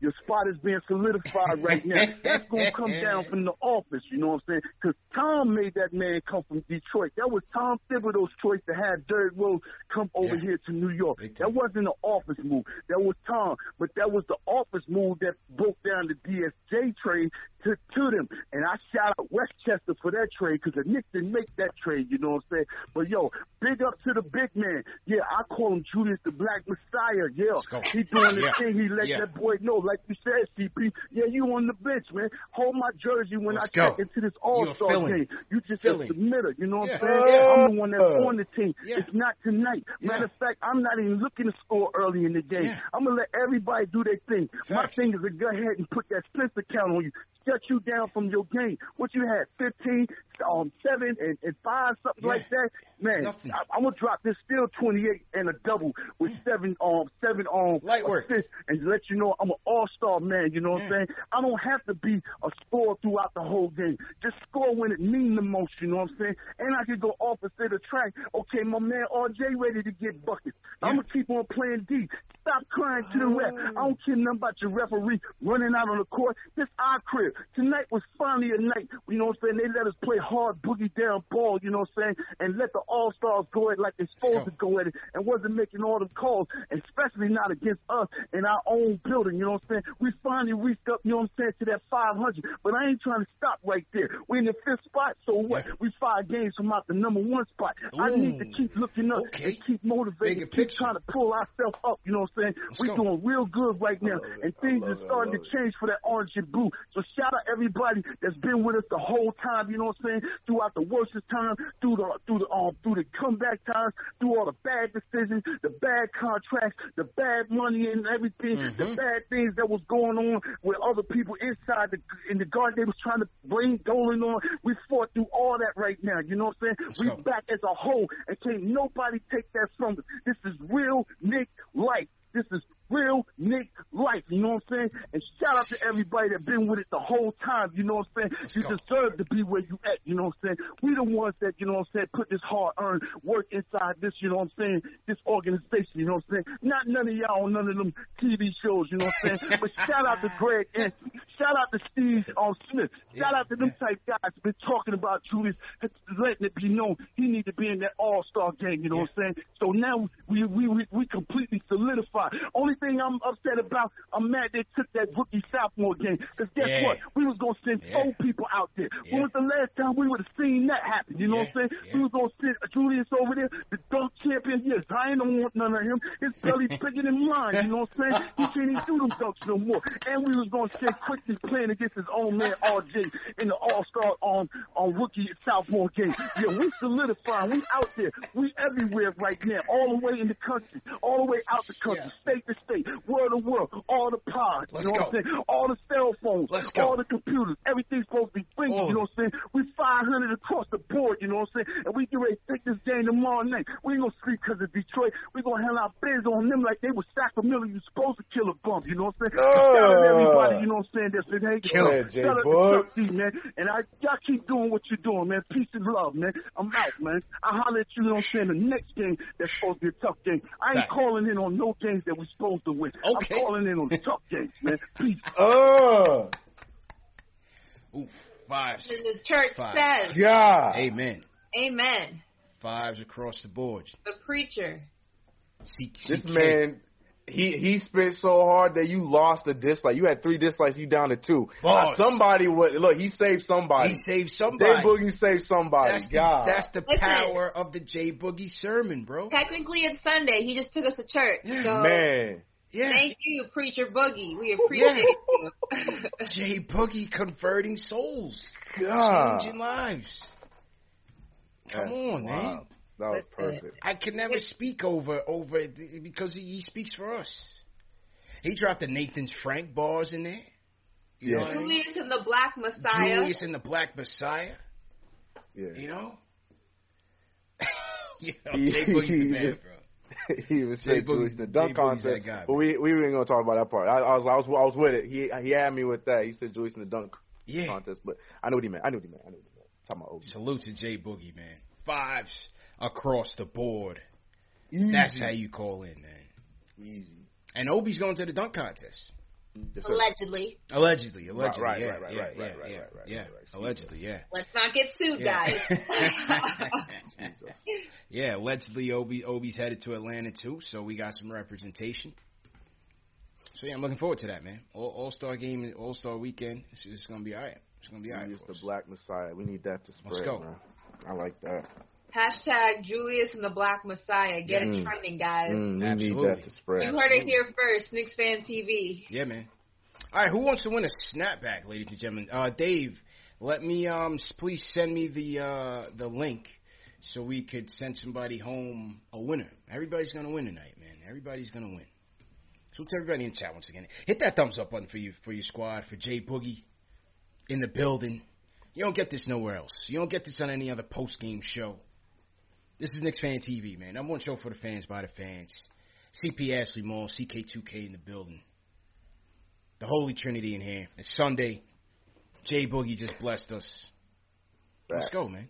Your spot is being solidified right now. That's going to come down from the office, you know what I'm saying? Because Tom made that man come from Detroit. That was Tom Thibodeau's choice to have Derrick Rose come over Yeah. here to New York. That wasn't an office move. That was Tom. But that was the office move that broke down the DSJ trade to, to them. And I shout out Westchester for that trade because the Knicks didn't make that trade, you know what I'm saying? But yo, big up to the big man. Yeah, I call him Julius the Black Messiah. Yeah, he doing the Yeah. thing. He let Yeah. that boy know, like you said, CP. Yeah, you on the bench, man. Hold my jersey when Let's I go. check into this All Star game. You just a submitter. You know what Yeah. I'm saying? Yeah. I'm the one that's on the team. Yeah. It's not tonight. Matter of fact, I'm not even looking to score early in the game. I'm gonna let everybody do their thing. My thing is to go ahead and put that Spencer count on you. Shut you down from your game. What you had, 15, um, 7, and, and 5, something like that? Man, I, I'm gonna drop this still 28 and a double with seven um seven um Light work. and let you know I'm an all star man, you know what I'm mm. saying? I don't have to be a scorer throughout the whole game. Just score when it means the most, you know what I'm saying? And I can go opposite the track. Okay, my man RJ ready to get buckets. I'm gonna keep on playing D. Stop crying to the ref. I oh. don't care nothing about your referee running out on the court. This our crib. Tonight was finally a night, you know what I'm saying? They let us play hard boogie down ball, you know what I'm saying? And let the all stars go at it like they're supposed to go at it and wasn't making all the calls, especially not against us in our own building, you know what I'm saying? We finally reached up, you know what I'm saying, to that 500. But I ain't trying to stop right there. We're in the fifth spot, so what? We five games from out the number one spot. I need to keep looking up Okay. and keep motivating, keep trying to pull ourselves up, you know what I'm saying? Let's We're go. doing real good right now, and things are starting to change for that orange and blue. So shout out everybody that's been with us the whole time, you know what I'm saying? Throughout the worstest time, through the through the um through the comeback times, through all the bad decisions, the bad contracts, the bad money and everything, the Mhm. bad things that was going on with other people inside the in the guard they was trying to bring Dolan on. We fought through all that right now, you know what I'm saying? Let's we go. back as a whole and can't nobody take that from us. This is real Knick life. This is real Knick life, you know what I'm saying? And shout out to everybody that been with it the whole time, you know what I'm saying? Let's you go. deserve to be where you at, you know what I'm saying? We the ones that, you know what I'm saying, put this hard earned work inside this, you know what I'm saying, this organization, you know what I'm saying? Not none of y'all on none of them TV shows, you know what I'm saying? *laughs* but shout out to Greg Anthony. Shout out to Steve um, Smith. Shout out to them type guys who been talking about Julius, letting it be known he need to be in that all star game, you know what I'm saying? So now we we we, we completely solidified. Only thing I'm upset about, I'm mad they took that rookie sophomore game. Because guess Yeah. what? We was gonna send Yeah. four people out there. Yeah. When was the last time we would have seen that happen? You know what I'm saying? Yeah. We was gonna send Julius over there, the dunk champion. Yes, I ain't don't want none of him. His belly's *laughs* bigger than mine. You know what I'm saying? He can't even do them dunks no more. And we was gonna send Quickley playing against his own man RJ in the All Star on on rookie at sophomore game. Yeah, we solidifying. We out there. We everywhere right now. All the way in the country. All the way out the country. Yeah. State to state. World to world. All the pods. Let's you know what go. I'm saying? All the cell phones. Let's go. All the computers. Everything's supposed to be blinking. Oh. You know what I'm saying? We 500 across the board. You know what I'm saying? And we get ready to take this game tomorrow night. We ain't gonna sleep because of Detroit. We gonna hang our biz on them like they was Sacramento. You supposed to kill a bump. You know what I'm saying? To everybody. You know what I'm saying? That's been. Kill it, J. Shout out Boog. to Chuck D, man. And I y'all keep doing what you're doing, man. Peace and love, man. I'm out, man. I holler at you. You know what I'm saying? The next game that's supposed to be a tough game. I ain't Facts. calling in on no games that we're supposed to win. I'm calling in on the tough games, man. *laughs* Peace. Uh, Ooh, fives. And the church Five. says, Yeah. Amen. Amen. Fives across the board. The preacher. C- This CK. man, he he spit so hard that you lost a dislike. You had three dislikes, you down to two. Boss. somebody would look. He saved somebody. He saved somebody. Dave Boogie saved somebody. That's the, God, that's the Listen. power of the J Boogie sermon, bro. Technically, it's Sunday. He just took us to church. So man. Yeah. thank you, preacher Boogie. We appreciate you. *laughs* J Boogie converting souls, God. changing lives. Come That's on, man. Wild. That was uh, perfect. I can never speak over over it because he, he speaks for us. He dropped the Nathan's Frank bars in there. You know what I mean? Julius and the Black Messiah. Julius and the Black Messiah. Yeah. You know. *laughs* you *laughs* know, He- Boogie's the man, bro. he was Jay saying Boogie's- Julius the dunk Jay Boogie's contest, guy, but we we weren't gonna talk about that part. I, I was I was I was with it. He he had me with that. He said Julius in the dunk Yeah. contest, but I knew what he meant. I knew what he meant. I knew what he meant. Talking about Obi. Salute to Jay Boogie, man. Fives across the board. Easy. That's how you call in, man. Easy. And Obi's going to the dunk contest. Allegedly. Allegedly, allegedly, right, yeah, right, right, yeah, right, yeah, right, right, yeah, right, right, yeah. right, right. Allegedly, yeah. Let's not get sued, Yeah. guys. *laughs* Jesus. yeah, allegedly, Obi Obi's headed to Atlanta too, so we got some representation. So yeah, I'm looking forward to that, man. All All Star game, All Star weekend. It's, it's gonna be alright. It's gonna be alright. Julius for the. Black Messiah. We need that to spread. Let's go. Man. I like that. Hashtag Julius and the Black Messiah. Get it Mm. trending, guys. Mm, we Absolutely. need that to spread. You heard it here first. Knicks Fan TV. Yeah, man. All right, who wants to win a snapback, ladies and gentlemen? Uh, Dave, let me um please send me the uh the link so we could send somebody home a winner. Everybody's gonna win tonight, man. Everybody's gonna win. So to everybody in chat once again, hit that thumbs up button for you for your squad for Jay Boogie in the building. You don't get this nowhere else. You don't get this on any other post game show. This is Knicks Fan TV, man. Number one show for the fans by the fans. CP Ashley Mall, CK2K in the building. The Holy Trinity in here. It's Sunday. Jay Boogie just blessed us. Let's go, man.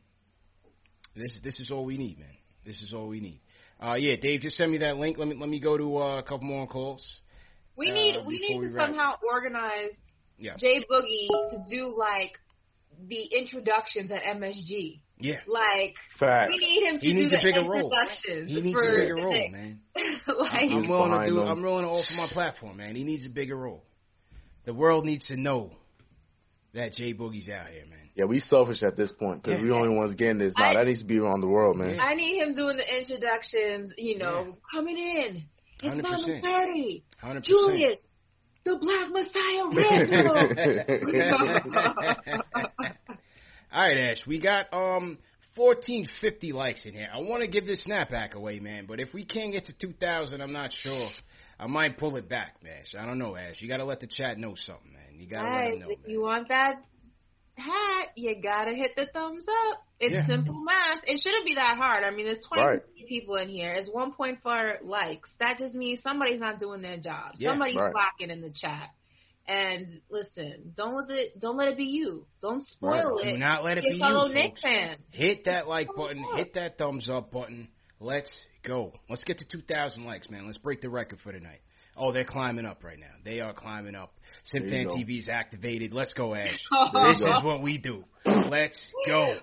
This this is all we need, man. This is all we need. Uh, yeah, Dave, just send me that link. Let me let me go to uh, a couple more calls. We Uh, need we need to wrap. somehow organize Yeah, Jay Boogie to do like the introductions at MSG. Yeah. Like Facts. we need him to He do needs the a bigger role. introductions. He needs for a bigger the role, Knicks. man. *laughs* like I'm He's willing to behind do. them. I'm willing to offer my platform, man. He needs a bigger role. The world needs to know that Jay Boogie's out here, man. Yeah, we selfish at this point because Yeah. we only ones getting this. Now I- that needs to be around the world, man. I need him doing the introductions. You know, Yeah. coming in. It's 100%. number thirty. Julius, the Black Messiah Red *laughs* *laughs* All right, Ash. We got um 1450 likes in here. I want to give this snapback away, man. But if we can't get to 2,000, I'm not sure. I might pull it back, Ash. I don't know, Ash. You got to let the chat know something, man. You got to let them know. if you want that hat, you gotta hit the thumbs up. It's Yeah. simple math. It shouldn't be that hard. I mean, there's 20 Right. people in here. It's 1.4 likes. That just means somebody's not doing their job. Yeah, somebody's right. slacking in the chat. And listen, don't let it don't let it be you. Don't spoil Right. it. Do not let it Your be you, fellow folks. Fan. Hit that like button. Hit that thumbs up button. Let's go. Let's get to 2,000 likes, man. Let's break the record for tonight. Oh, they're climbing up right now. They are climbing up. There you Simfan go. TV's activated. Let's go, Ash. *laughs* This go. is what we do. Let's go.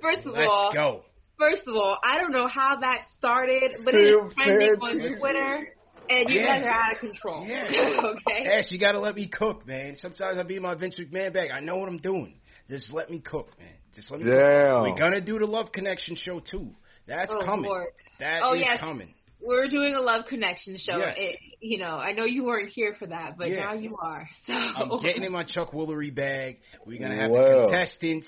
First of Let's all, go. first of all, I don't know how that started, but it is trending on Twitter, and you Yeah. guys are out of control. Yeah. *laughs* okay. Ash, you gotta let me cook, man. Sometimes I be my Vince McMahon bag. I know what I'm doing. Just let me cook, man. Just let me cook. Damn. We're gonna do the Love Connection show too. That's Oh, coming. Lord. That oh, is Oh, yes. coming. We're doing a Love Connection show. Yes. It, you know, I know you weren't here for that, but Yeah. now you are. So I'm getting in my Chuck Woolery bag. We're gonna have the contestants.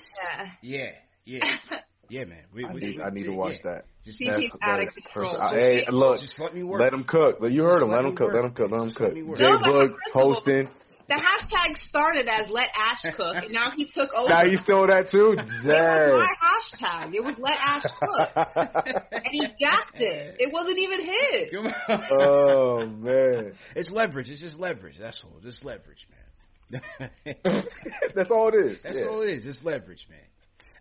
Yeah. Yeah, yeah, *laughs* yeah, man. We, I we, need, we- I need to yeah. watch that. Just, See, That's- he's that out of control. perfect. Hey, look, just let me work. let them cook. But you heard Just him. let Let me them cook. Let him cook. Let him cook. let. Jay No, but Boog first hosting. the hashtag started as "Let Ash cook," and now he took over. Now you stole that too? It was my hashtag. It was let Ash cook, and he jacked it. It wasn't even his. Oh man, It's leverage. It's just leverage. That's all. Just leverage, man. *laughs* that's all it is. That's yeah. all it is. It's leverage, man.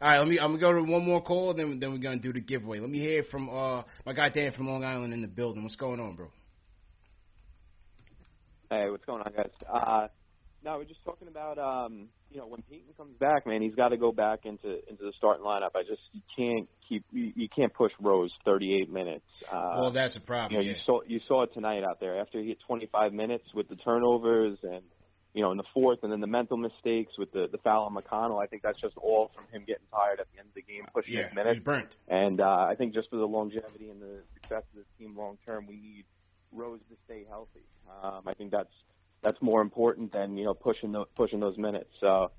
All right, let me. I'm gonna go to one more call, and then then we're gonna do the giveaway. Let me hear from uh my guy Dan from Long Island in the building. What's going on, bro? Hey, what's going on, guys? Uh, no, we're just talking about um, you know when Payton comes back, man, he's got to go back into into the starting lineup. I just you can't keep you, you can't push Rose 38 minutes. Uh, well, that's a problem. you know, yeah. you saw you saw it tonight out there after he hit 25 minutes with the turnovers and you know in the fourth, and then the mental mistakes with the the foul on McConnell. I think that's just all from him getting tired at the end of the game, pushing yeah, his minutes. he's burnt. And uh, I think just for the longevity and the success of this team long term, we need Rose to stay healthy. Um, I think that's that's more important than you know pushing the, pushing those minutes. So,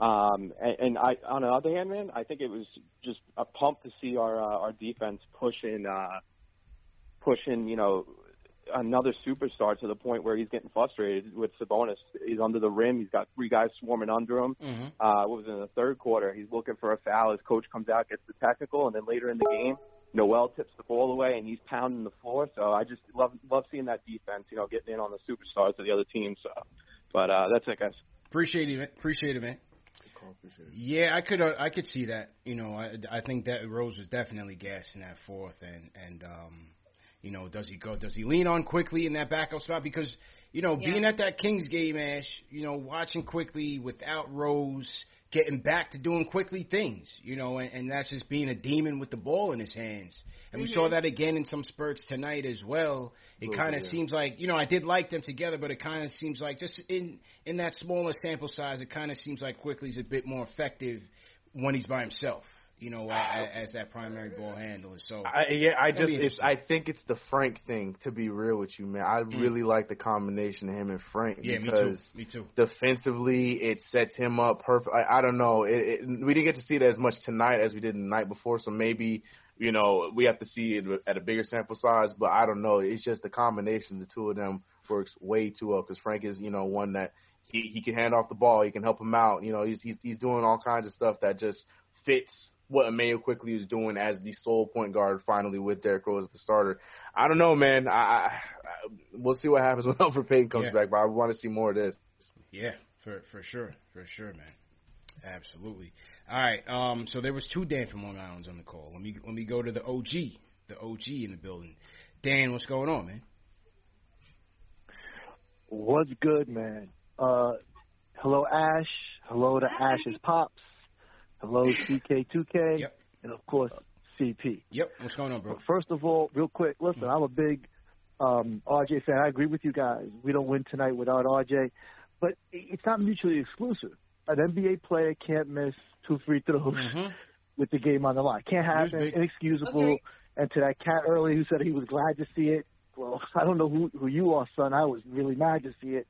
um, and, and I on the other hand, man, I think it was just a pump to see our uh, our defense pushing uh, pushing you know another superstar to the point where he's getting frustrated with Sabonis. He's under the rim. He's got three guys swarming under him. Mm-hmm. Uh, what was it, in the third quarter? He's looking for a foul. His coach comes out, gets the technical, and then later in the game, Noel tips the ball away, and he's pounding the floor. So I just love love seeing that defense, you know, getting in on the superstars of the other team. So, but uh, that's it, guys. Appreciate it, man. Appreciate it, man. Yeah, I could uh, I could see that. You know, I I think that Rose was definitely gassing that fourth, and and um, you know, does he go? Does he lean on Quickley in that backup spot? Because you know, Yeah. being at that Kings game, Ash, you know, watching Quickley without Rose, getting back to doing Quickley things, you know, and, and that's just being a demon with the ball in his hands. And we saw Mhm. that again in some spurts tonight as well. It kind of yeah. seems like you know I did like them together, but it kind of seems like just in in that smaller sample size, it kind of seems like Quickley's a bit more effective when he's by himself. You know, as, as that primary ball handler. So I, yeah, I just it's. I think it's the Frank thing. To be real with you, man, I Mm. really like the combination of him and Frank yeah, me too. because Me too. defensively it sets him up perfect. I, I don't know. It, it, we didn't get to see it as much tonight as we did the night before, so maybe you know we have to see it at a bigger sample size. But I don't know. It's just the combination of the two of them works way too well because Frank is you know one that he he can hand off the ball, he can help him out. You know, he's he's he's doing all kinds of stuff that just fits what Immanuel Quickley is doing as the sole point guard finally with Derrick Rose as the starter. I don't know, man. I, I, I we'll see what happens *laughs* when Elfrid Payton comes Yeah. back, but I want to see more of this. Yeah, for for sure, for sure, man. Absolutely. All right. Um. So there was two Dan from Long Island's on the call. Let me let me go to the OG, the OG in the building. Dan, what's going on, man? What's good, man? Uh, hello, Ash. Hello to Ash's pops. Hello, CK2K. Yep. And of course, CP. Yep. What's going on, bro? But first of all, real quick, listen, I'm a big um, RJ fan. I agree with you guys. We don't win tonight without RJ, but it's not mutually exclusive. An NBA player can't miss two free throws Mm-hmm. with the game on the line. Can't happen. Inexcusable. Okay. And to that cat earlier who said he was glad to see it, well, *laughs* I don't know who who you are, son. I was really mad to see it.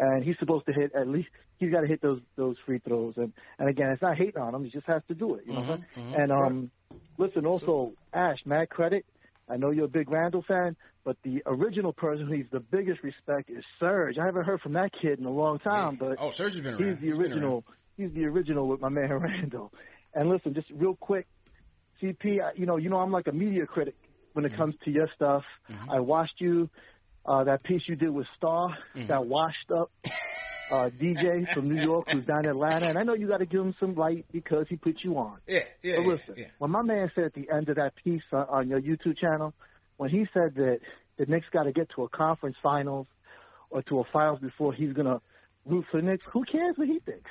And he's supposed to hit at least he's got to hit those those free throws. And and again, it's not hating on him. He just has to do it. You know. Mhm, mhm. And um, listen, also Ash, mad credit. I know you're a big Randle fan, but the original person who needs the biggest respect is Serge. I haven't heard from that kid in a long time, but Oh, Serge has been around. he's the He's original. He's the original with my man *laughs* Randle. And listen, just real quick, CP. I- You know, you know, I'm like a media critic when Mm-hmm. it comes to your stuff. I watched you. Uh, that piece you did with Star, Mm-hmm. that washed up uh, DJ *laughs* from New York who's down in Atlanta, and I know you got to give him some light because he put you on. Yeah, yeah, But yeah, listen, yeah. when my man said at the end of that piece on, on your YouTube channel, when he said that the Knicks got to get to a conference finals or to a finals before he's gonna root for the Knicks, who cares what he thinks?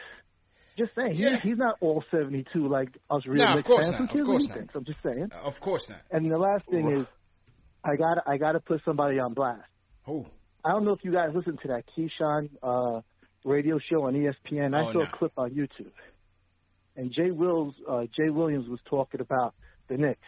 Just saying, he, Yeah. he's not all 72 like us real of Knicks course fans. not, Who of cares what he not. thinks? I'm just saying. Of course not. And the last thing is, I got I got to put somebody on blast. Who? I don't know if you guys listened to that Keyshawn uh, radio show on ESPN. I Oh, saw no. a clip on YouTube, and Jay Wills, uh, Jay Williams was talking about the Knicks,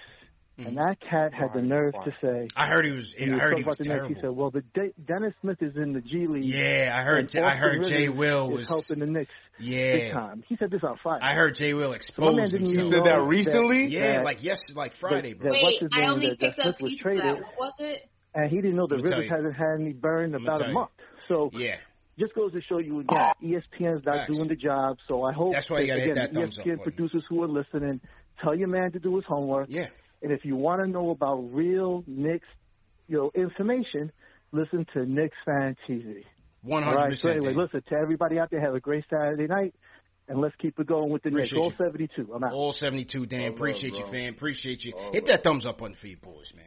and that cat had the nerve to say. I heard he was. when I he heard talking he was about the Knicks, he said, "Well, the De- Dennis Smith is in the G League." Yeah, I heard. and I heard Jay Rivers Will was. helping the Knicks Yeah. big time. He said this on Friday. I heard Jay Will So my expose man himself. He said that know recently? Yeah, that- like yes, like Friday, bro. that Wait, what's his I name, only that- that picked up Smith was pieces that. traded. What was it? And he didn't know the Let me tell Rivers hasn't had any burn Let me about a month. So Yeah. just goes to show you again, ah. E ESPN's not Facts. doing the job. So I hope That's why you that, hit again, that thumbs up ESPN producers who are listening tell your man to do his homework. Yeah. And if you want to know about real Knicks, you know, information, listen to Knicks Fan TV. One All hundred right. So anyway, listen to everybody out there. Have a great Saturday night, and let's keep it going with the Knicks. Appreciate All 72. I'm out. All 72, Dan. All love, Appreciate you, bro. fan. Appreciate you. All Hit love. that thumbs up button for your boys, man.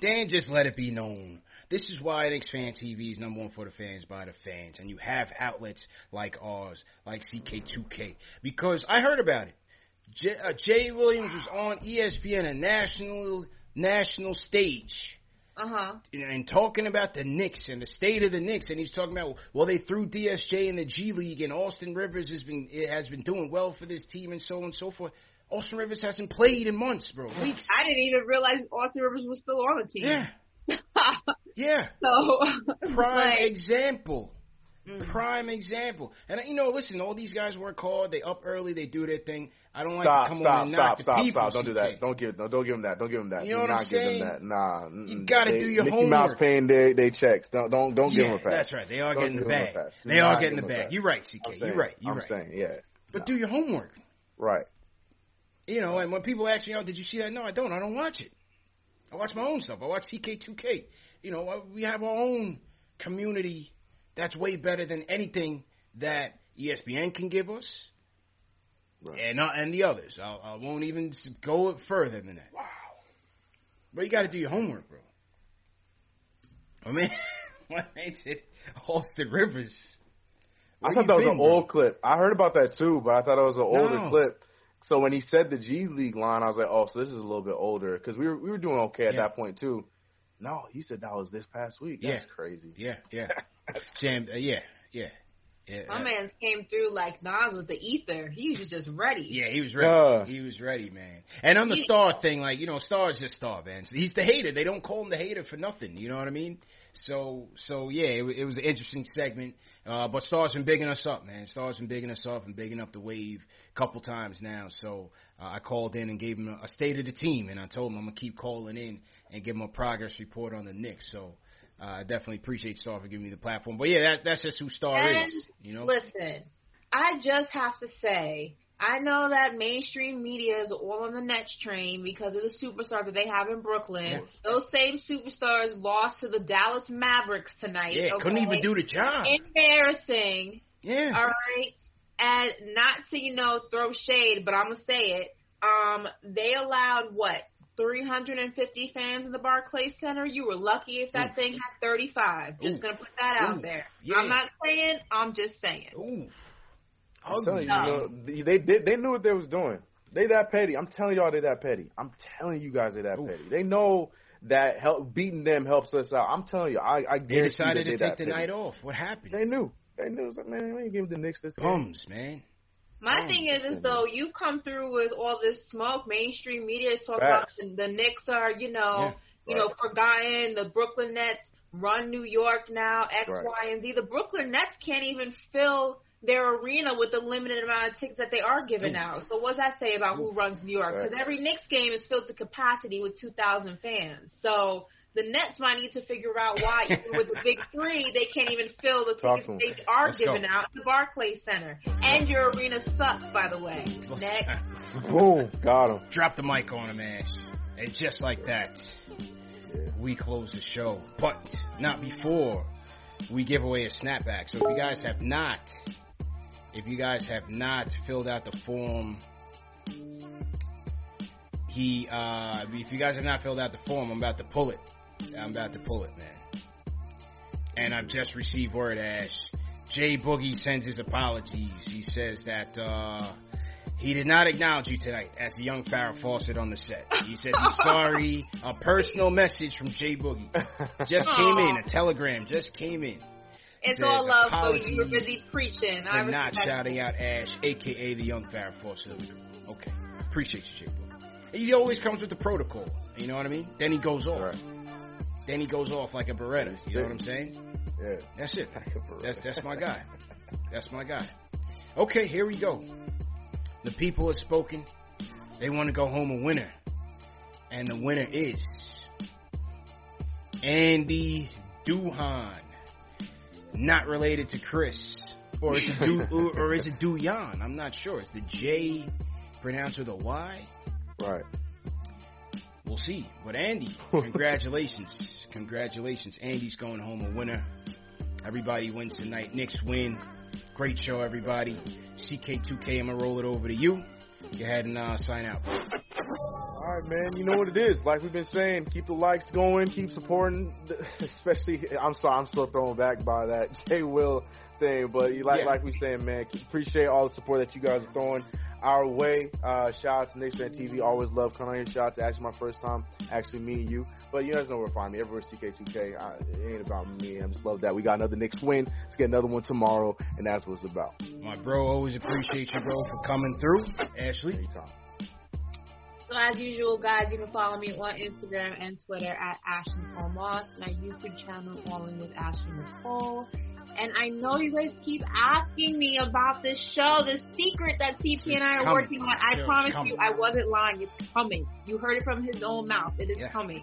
Dan, just let it be known. This is why Knicks Fan TV is number one for the fans by the fans. And you have outlets like ours, like CK2K. Because I heard about it. J- uh, Jay Williams was on ESPN, a national national stage. Uh huh. and talking about the Knicks and the state of the Knicks, and he's talking about well they threw DSJ in the G League, and Austin Rivers has been it has been doing well for this team, and so on and so forth. Austin Rivers hasn't played in months, bro. Weeks. I didn't even realize Austin Rivers was still on the team. Yeah. *laughs* Yeah. So *laughs* Prime like, example. Mm. Prime example. And you know, listen, all these guys work hard. They up early. They do their thing. I don't like Stop, to come stop, on and stop, knock the stop, people. stop! Don't do that. Don't give no, don't give them that. Don't give them that. You know do what I'm not give saying? them that. Nah, You gotta They- do your Mickey homework. Mouse paying their they checks. Don't don't don't give them a pass. That's right. They are Don't getting the give 'em bag. They are not getting give the 'em a bag. You're right, CK. saying, You're right. You're I'm right. saying, yeah. But do your homework. Right. You know, and when people ask me, "Oh, did you see that?" No, I don't. I don't watch it. I watch my own stuff. I watch CK2K. You know, uh, we have our own community that's way better than anything that ESPN can give us, and uh, and the others. I, I won't even go further than that. Wow. But you got to do your homework, bro. I mean, *laughs* what makes it Austin Rivers? I thought that was been, an bro? old clip. I heard about that too, but I thought it was an older clip. So when he said the G League line, I was like, oh, so this is a little bit older because we were we were doing okay at Yeah. that point too. No, he said that was this past week. That's Yeah. crazy. Yeah, yeah. *laughs* Jam, uh, yeah, yeah. yeah my uh, man came through like Nas with the ether. He was just ready. Yeah, he was ready. Yeah. He was ready, man. And on the He- star thing, like you know, Star is just Star, man. He's the hater. They don't call him the hater for nothing. You know what I mean? So, so yeah, it, it was an interesting segment. Uh, but Star's been bigging us up, man. Star's been bigging us up and bigging up the wave a couple times now. So uh, I called in and gave him a, a state of the team, and I told him I'm gonna keep calling in and give him a progress report on the Knicks. So. Uh, I definitely appreciate Star for giving me the platform, but yeah, that, that's just who Star And is. You know, listen, I just have to say, I know that mainstream media is all on the Nets train because of the superstars that they have in Brooklyn. Yeah. Those same superstars lost to the Dallas Mavericks tonight. yeah, okay? couldn't even do the job. Embarrassing. Yeah. All right. And not to, you know, throw shade, but I'm going to say it. Um, they allowed what? 350 fans in the Barclays Center. You were lucky if that thing had 35. Just Ooh. gonna put that out Ooh. there. Yeah. I'm not saying. I'm just saying. Ooh. I'm telling you, No. you know, they, they they knew what they was doing. They that petty. I'm telling y'all, they that petty. I'm telling you guys, they that petty. They know that help beating them helps us out. I'm telling you, I I They decided that to they take the petty. night off. What happened? They knew. They knew. It was like, man, we ain't giving the Knicks this game. Bums, man. My Oh, thing is, is though you come through with all this smoke. Mainstream media is talking about the, the Knicks are, you know, Yeah, you know, forgotten. The Brooklyn Nets run New York now. X, Right. Y, and Z. The Brooklyn Nets can't even fill their arena with the limited amount of tickets that they are giving Oof. out. So what does that say about who mm. runs New York? Because every Knicks game is filled to capacity with 2,000 fans. So the Nets might need to figure out why, *laughs* even with the big three, they can't even fill the Talk tickets they are Let's go. giving out at the Barclays Center. And your arena sucks, by the way. Next. Boom, got him. Drop the mic on him, Ash. And just like that, we close the show. But not before we give away a snapback. So if you guys have not, if you guys have not filled out the form, he, uh, if you guys have not filled out the form, I'm about to pull it. I'm about to pull it, man. And I've just received word, Ash. Jay Boogie sends his apologies. He says that uh, he did not acknowledge you tonight as the young Farrah Fawcett on the set. He says he's *laughs* sorry. A personal message from Jay Boogie just came in. A telegram just came in. It's There's all love, but you were apologies busy preaching. I for not shouting it. out Ash, aka the young Farrah Fawcett. of. Okay, appreciate you, Jay Boogie. He always comes with the protocol. You know what I mean? Then he goes off. Then he goes off like a Beretta. You know what I'm saying? Yeah. That's it. That's that's my guy. That's my guy. Okay, here we go. The people have spoken. They want to go home a winner. And the winner is Andy Duhan. Not related to Chris. Or is it Du *laughs* or, or is it Duyan? I'm not sure. Is the J pronounced with a Y? Right. We'll see. But Andy, *laughs* congratulations. congratulations. Andy's going home a winner. Everybody wins tonight. Knicks win. Great show, everybody. CK2K, I'm going to roll it over to you. Go ahead and uh, sign out. Right, man. You know what it is. Like we've been saying, keep the likes going, keep supporting. *laughs* Especially, I'm sorry, I'm still thrown back by that *laughs* Jay Will thing, but like Yeah. like we saying, man, appreciate all the support that you guys are throwing our way. Uh, shout out to Knicks Fan TV. Always love coming on here. Shout out to actually my first time actually meeting you. But you guys know where to find me. Everywhere CK2K. I, it ain't about me. I just love that. We got another Knicks win. Let's get another one tomorrow, and that's what it's about. My bro, always appreciate you, bro, for coming through. Ashley. So as usual, guys, you can follow me on Instagram and Twitter at Ashley Nicole Moss. My YouTube channel, All In with Ashley Nicole. And I know you guys keep asking me about this show, this secret that CP and I are coming. working on. I promise you, I wasn't lying. It's coming. You heard it from his own mouth. It is Yeah. coming.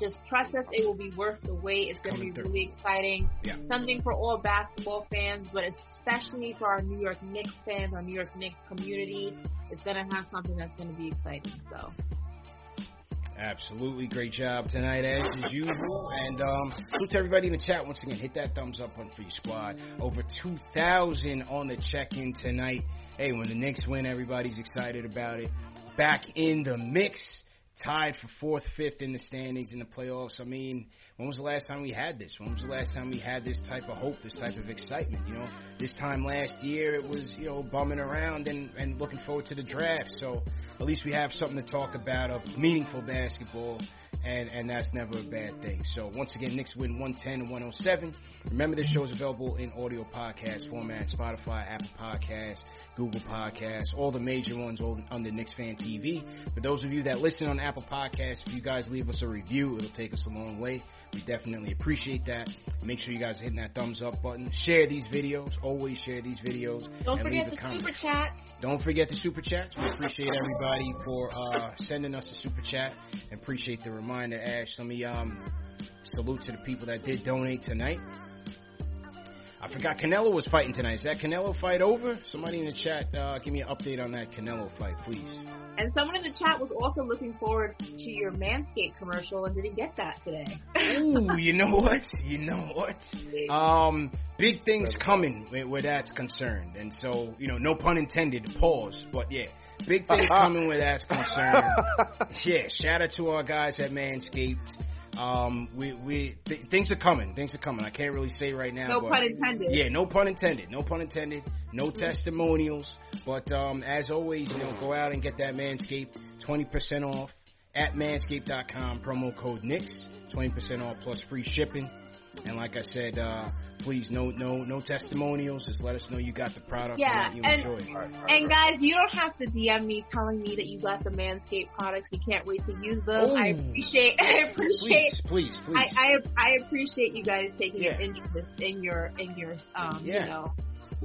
Just trust us. It will be worth the wait. It's going to be through. really exciting. Yeah. Something for all basketball fans, but especially for our New York Knicks fans, our New York Knicks community. It's going to have something that's going to be exciting. So. Absolutely great job tonight, as usual. And um, salute to everybody in the chat once again. Hit that thumbs up button for your squad. Over 2,000 on the check-in tonight. Hey, when the Knicks win, everybody's excited about it. Back in the mix, tied for fourth, fifth in the standings in the playoffs. I mean, when was the last time we had this? When was the last time we had this type of hope, this type of excitement? You know, this time last year it was you know bumming around and and looking forward to the draft. So at least we have something to talk about of meaningful basketball, and and that's never a bad thing. So once again, Knicks win 110 and 107. Remember, this show is available in audio podcast format: Spotify, Apple Podcasts, Google Podcasts, all the major ones all under Knicks Fan TV. For those of you that listen on Apple Podcasts, if you guys leave us a review, it'll take us a long way. We definitely appreciate that. Make sure you guys are hitting that thumbs up button. Share these videos. Always share these videos. Don't forget leave the comment. super chat. Don't forget the super chats. We appreciate everybody for uh, sending us a super chat. And appreciate the reminder, Ash. Let me um, salute to the people that did donate tonight. I forgot Canelo was fighting tonight. Is that Canelo fight over? Somebody in the chat, uh, give me an update on that Canelo fight, please. And someone in the chat was also looking forward to your Manscaped commercial and didn't get that today. Ooh, you know *laughs* what? You know what? Um, big things coming where, where that's concerned, and so you know, no pun intended. Pause, but yeah, big things *laughs* coming where that's concerned. *laughs* yeah, shout out to our guys at Manscaped. Um, we we th- things are coming. Things are coming. I can't really say right now. No but pun intended. Yeah, no pun intended. No pun intended. No testimonials. But um, as always, you know, go out and get that Manscaped 20% off at manscaped.com. Promo code NIX, 20% off plus free shipping. And like I said, uh, please no no no testimonials. Just let us know you got the product Yeah, and that you and- enjoy. it. And guys, you don't have to DM me telling me that you got the Manscaped products. You can't wait to use them. I appreciate. *laughs* I appreciate. Please, please, please. I, I I appreciate you guys taking Yeah. an interest in your in your um Yeah. you know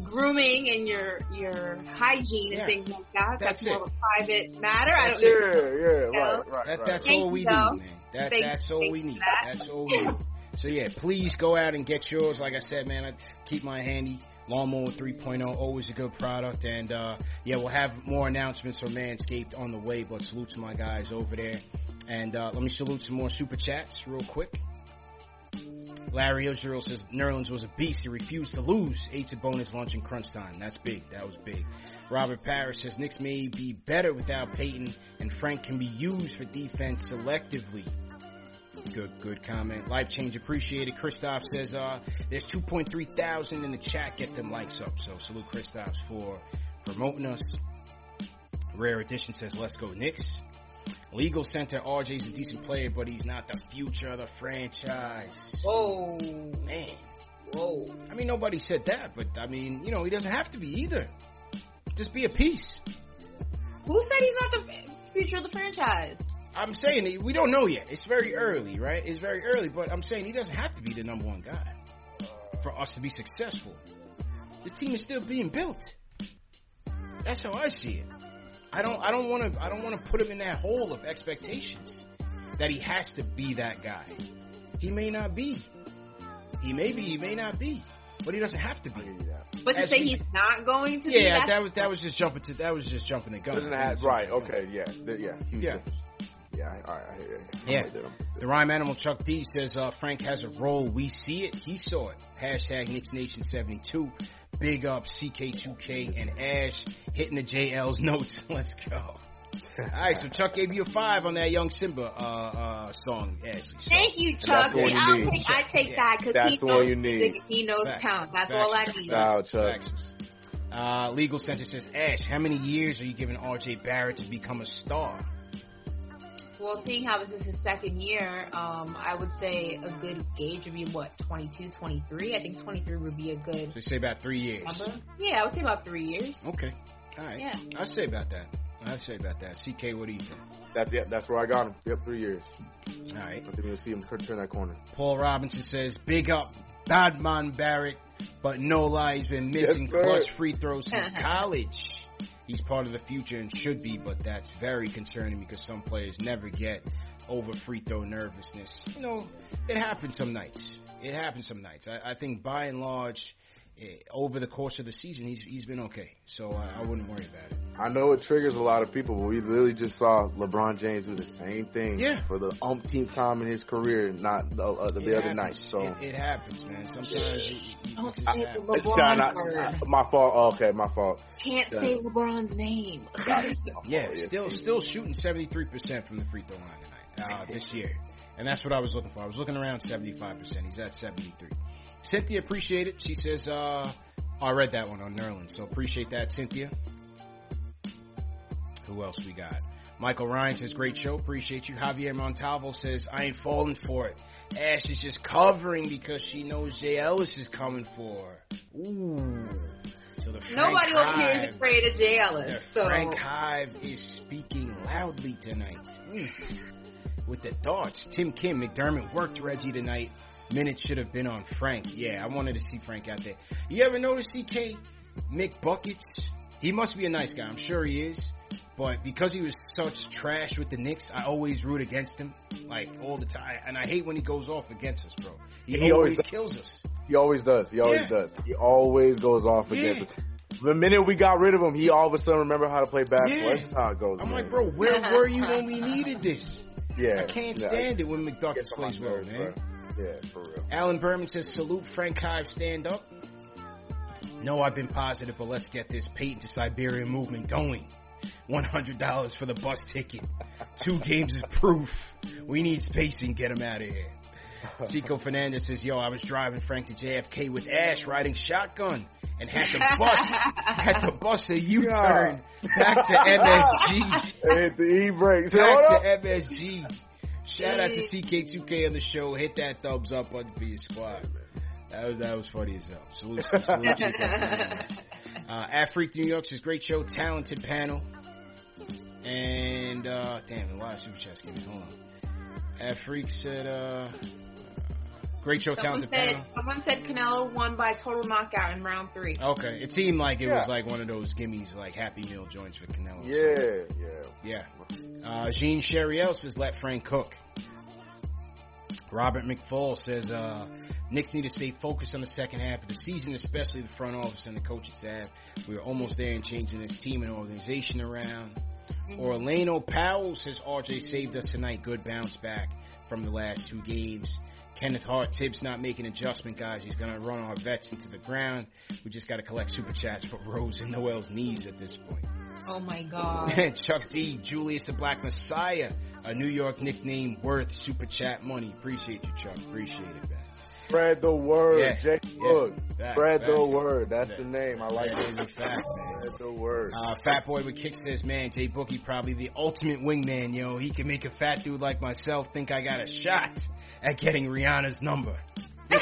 grooming and your your hygiene Yeah. and things like that. That's more of a private matter. I That's don't it. know. Yeah, yeah, right, right, That, right. that's Thank all we you, need, man. That, Thank- that's all we need. that. That's all we need. So yeah, please go out and get yours. Like I said, man, I keep my handy. Lawnmower 3.0, always a good product. And uh, yeah, we'll have more announcements for Manscaped on the way. But salute to my guys over there. And uh, let me salute some more super chats real quick. Larry Israel says Nerlens was a beast. He refused to lose. Eight to bonus lunch in crunch time. That's big. That was big. Robert Parrish says Knicks may be better without Payton, and Frank can be used for defense selectively. Good, good comment. Life change appreciated. Christoph says uh, there's 2.3 thousand in the chat. Get them likes up. So salute Christoph for promoting us. Rare Edition says let's go Knicks. Legal Center RJ's a decent player, but he's not the future of the franchise. Whoa, man. Whoa. I mean, nobody said that, but I mean, you know, he doesn't have to be either. Just be a piece. Who said he's not the future of the franchise? I'm saying we don't know yet. It's very early, right? It's very early, but I'm saying he doesn't have to be the number one guy for us to be successful. The team is still being built. That's how I see it. I don't. I don't want to. I don't want to put him in that hole of expectations that he has to be that guy. He may not be. He may be. He may not be. but he doesn't have to be. But to As say we- he's not going to be Yeah, that, that was that was just jumping to that was just jumping the gun. Doesn't have, right? Okay, yeah, th- yeah, huge Yeah. Difference. Yeah, I- all right, I hear you. Yeah. I'm with it, I'm with it. The rhyme animal Chuck D says uh, Frank has a role. We see it. He saw it. Hashtag Knicks Nation 72. Big up CK2K and Ash hitting the JL's *laughs* notes. Let's go. *laughs* All right, so Chuck gave you a five on that Young Simba uh, uh, song, Ashley. So- Thank you, That's Chuck. the one you I'll need. take, I take that because he the knows one you need. He knows Facts. talent. That's Facts. all I need. Wow, Chuck. Uh, Legal Center says, Ash, how many years are you giving RJ Barrett to become a star? Well, seeing how this is his second year, um, I would say a good gauge would be what 22, 23. I think 23 would be a good So say about three years. number. Yeah, I would say about three years. Okay. All right. Yeah. I'd say about that. I'd say about that. CK, what do you think? That's yep. That's where I got him. Yep, three years. All right. I think we'll see him turn turn that corner. Paul Robinson says, "Big up, Badman Barrett, but no lie, he's been missing Yes, clutch free throws since *laughs* college. He's part of the future and should be, but that's very concerning because some players never get over free throw nervousness. You know, it happens some nights. It happens some nights. I, I think by and large, over the course of the season, he's he's been okay. So I, I wouldn't worry about it. I know it triggers a lot of people, but we literally just saw LeBron James do the same thing Yeah. for the umpteenth time in his career, not the, uh, the, It the other happens. night. So it, it happens, man. Sometimes it, it, Don't say just the. LeBron Shout out- word. my fault. Oh, okay, my fault. Can't Yeah. say LeBron's name. *laughs* Yeah, Oh, still he- still shooting 73% from the free throw line tonight uh, this year. And that's what I was looking for. I was looking around 75%. He's at 73. Cynthia, appreciate it. She says, uh, oh, I read that one on Nerlin, so appreciate that, Cynthia. Who else we got? Michael Ryan says, great show. Appreciate you. Javier Montalvo says, I ain't falling for it. Ash is just covering because she knows Jay Ellis is coming for her. Ooh. So the Nobody over here is afraid of Jay Ellis. So Frank Hive is speaking loudly tonight. With the darts, Tim Kim, McDermott worked Reggie tonight. Minutes should have been on Frank. Yeah, I wanted to see Frank out there. You ever notice CK Mick Buckets? He must be a nice guy. I'm sure he is. But because he was such trash with the Knicks, I always root against him, like all the time. And I hate when he goes off against us, bro. He, He always, always- kills us. he always does. He always Yeah. does. He always goes off Yeah. against us. The minute we got rid of him, he all of a sudden remember how to play basketball. Yeah. That's just how it goes. I'm man. like, bro, where were you when we needed this? *laughs* Yeah, I can't yeah. stand it when McBuckets Gets plays well, man. bro. Yeah, for real. Alan Berman says, salute Frank Hive, stand up. No, I've been positive, but let's get this Payton to Siberia movement going. $100 for the bus ticket. Two *laughs* games is proof. We need spacing. Get him out of here. *laughs* Chico Fernandez says, yo, I was driving Frank to JFK with Ash riding shotgun and had to bus, *laughs* had to bus a U-turn back to MSG. Hit the E break. Say, Back to MSG. Shout out to CK2K on the show. Hit that thumbs up button for your squad. That was that was funny as hell. Salute, salute to you, *laughs* Uh, at Freak New York says great show, talented panel, and uh, damn, a lot of super chats came. Hold on. At Freak said uh, great show, someone talented said panel. someone said Canelo won by total knockout in round three. Okay, it seemed like it was like one of those gimmies, like Happy Meal joints for Canelo. So- Yeah, yeah. Yeah. Uh, Jean Cheriel says, let Frank cook. Robert McFall says, uh, Knicks need to stay focused on the second half of the season, especially the front office and the coaching staff. We're almost there in changing this team and organization around. Orlando Powell says, RJ saved us tonight. Good bounce back from the last two games. Kenneth Hart, Thibs not making adjustment, guys. He's going to run our vets into the ground. We just got to collect super chats for Rose and Noel's knees at this point. Oh my god. *laughs* Chuck D, Julius the Black Messiah, a New York nickname worth super chat money. Appreciate you, Chuck. Appreciate it, man. Spread the word, Yeah, Jay yeah. Cook. Facts, Spread the word. That's That- the name. I like that it. is a fact, man. Spread the word. Uh, Fat Boy with Kick says, man, Jay Boogie probably the ultimate wingman, yo. He can make a fat dude like myself think I got a shot at getting Rihanna's number. *laughs*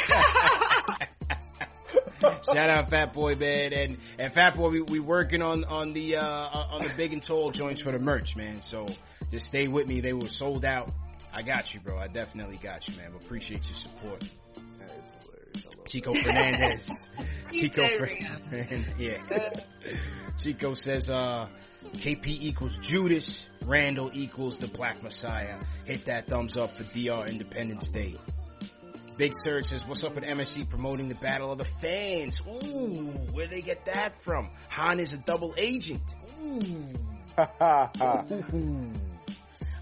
Shout out Fat Boy, man, and and Fat Boy, we we working on on the uh on the big and tall joints for the merch, man. So just stay with me. They were sold out. I got you, bro. I definitely got you, man. Appreciate your support. That is hilarious. Chico Fernandez. *laughs* Chico Fernandez. *laughs* yeah. Chico says uh KP equals Judas, Randle equals the Black Messiah. Hit that thumbs up for DR Independence Day. Big Surge says, "What's up with MSG promoting the Battle of the Fans? Ooh, where they get that from? Han is a double agent. Ooh." *laughs*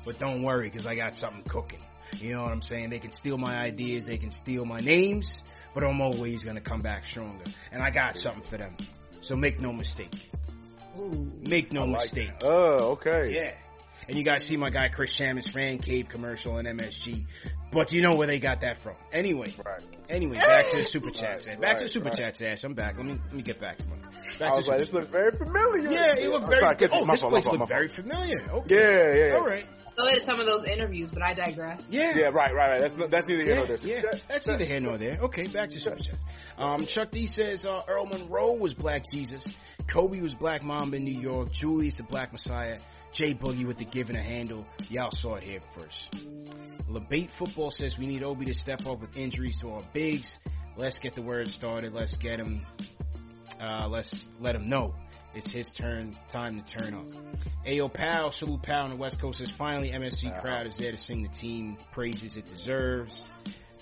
but don't worry, because I got something cooking. You know what I'm saying? They can steal my ideas, they can steal my names, but I'm always gonna come back stronger. And I got something for them. So make no mistake. Make no like mistake. that. Oh, okay. Yeah. And you guys see my guy Chris Shamus fan cave commercial on MSG. But you know where they got that from. Anyway. Right. Anyway, back to the super chat Right. Back to the super right. chat Sash. I'm back. Let me let me get back to my back I to was the like, this looks very familiar. Yeah, it looked very sorry, Oh, my this place looked very familiar. Okay. Yeah, yeah. All right. So did some of those interviews, but I digress. Yeah. Yeah, right, right, right. That's that's neither here Yeah, nor there. yeah, that's neither here nor there. Okay, back to super chats. Um, Chuck D says uh, Earl Monroe was Black Jesus, Kobe was Black Mamba in New York, Julius the Black Messiah, Jay Boogie with the giving a handle. Y'all saw it here first. LeBate Football says we need Obi to step up with injuries to our bigs. Let's get the word started. Let's get him. Uh, let's let him know it's his turn. Time to turn up. Ayo Pal, salute Pal on the West Coast says finally MSG crowd is there to sing the team praises it deserves.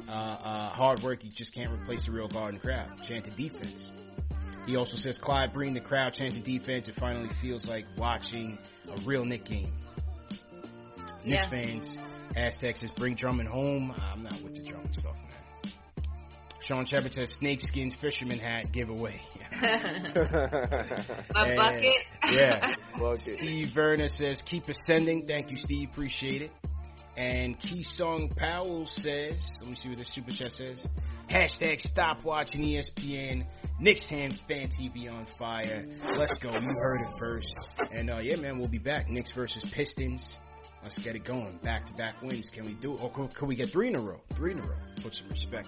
Uh, uh, hard work, you just can't replace the real Garden crowd. Chant the defense. He also says Clyde bring the crowd chant the defense. It finally feels like watching a real Knick game. Knicks Yeah. fans, Aztecs says bring Drummond home. I'm not with the Drummond stuff, man. Sean Shepard says snakeskin fisherman hat giveaway. *laughs* *laughs* My And- bucket. Yeah. *laughs* Bucket. Steve Verner says, keep ascending. Thank you, Steve. Appreciate it. And Keysong Powell says, let me see what the super chat says. Hashtag stop watching ESPN. Knicks fan fan TV on fire. Let's go. You heard it first. And uh, yeah, man, we'll be back. Knicks versus Pistons. Let's get it going. Back to back wins. Can we do it? Or could, could we get three in a row? Three in a row. Put some respect.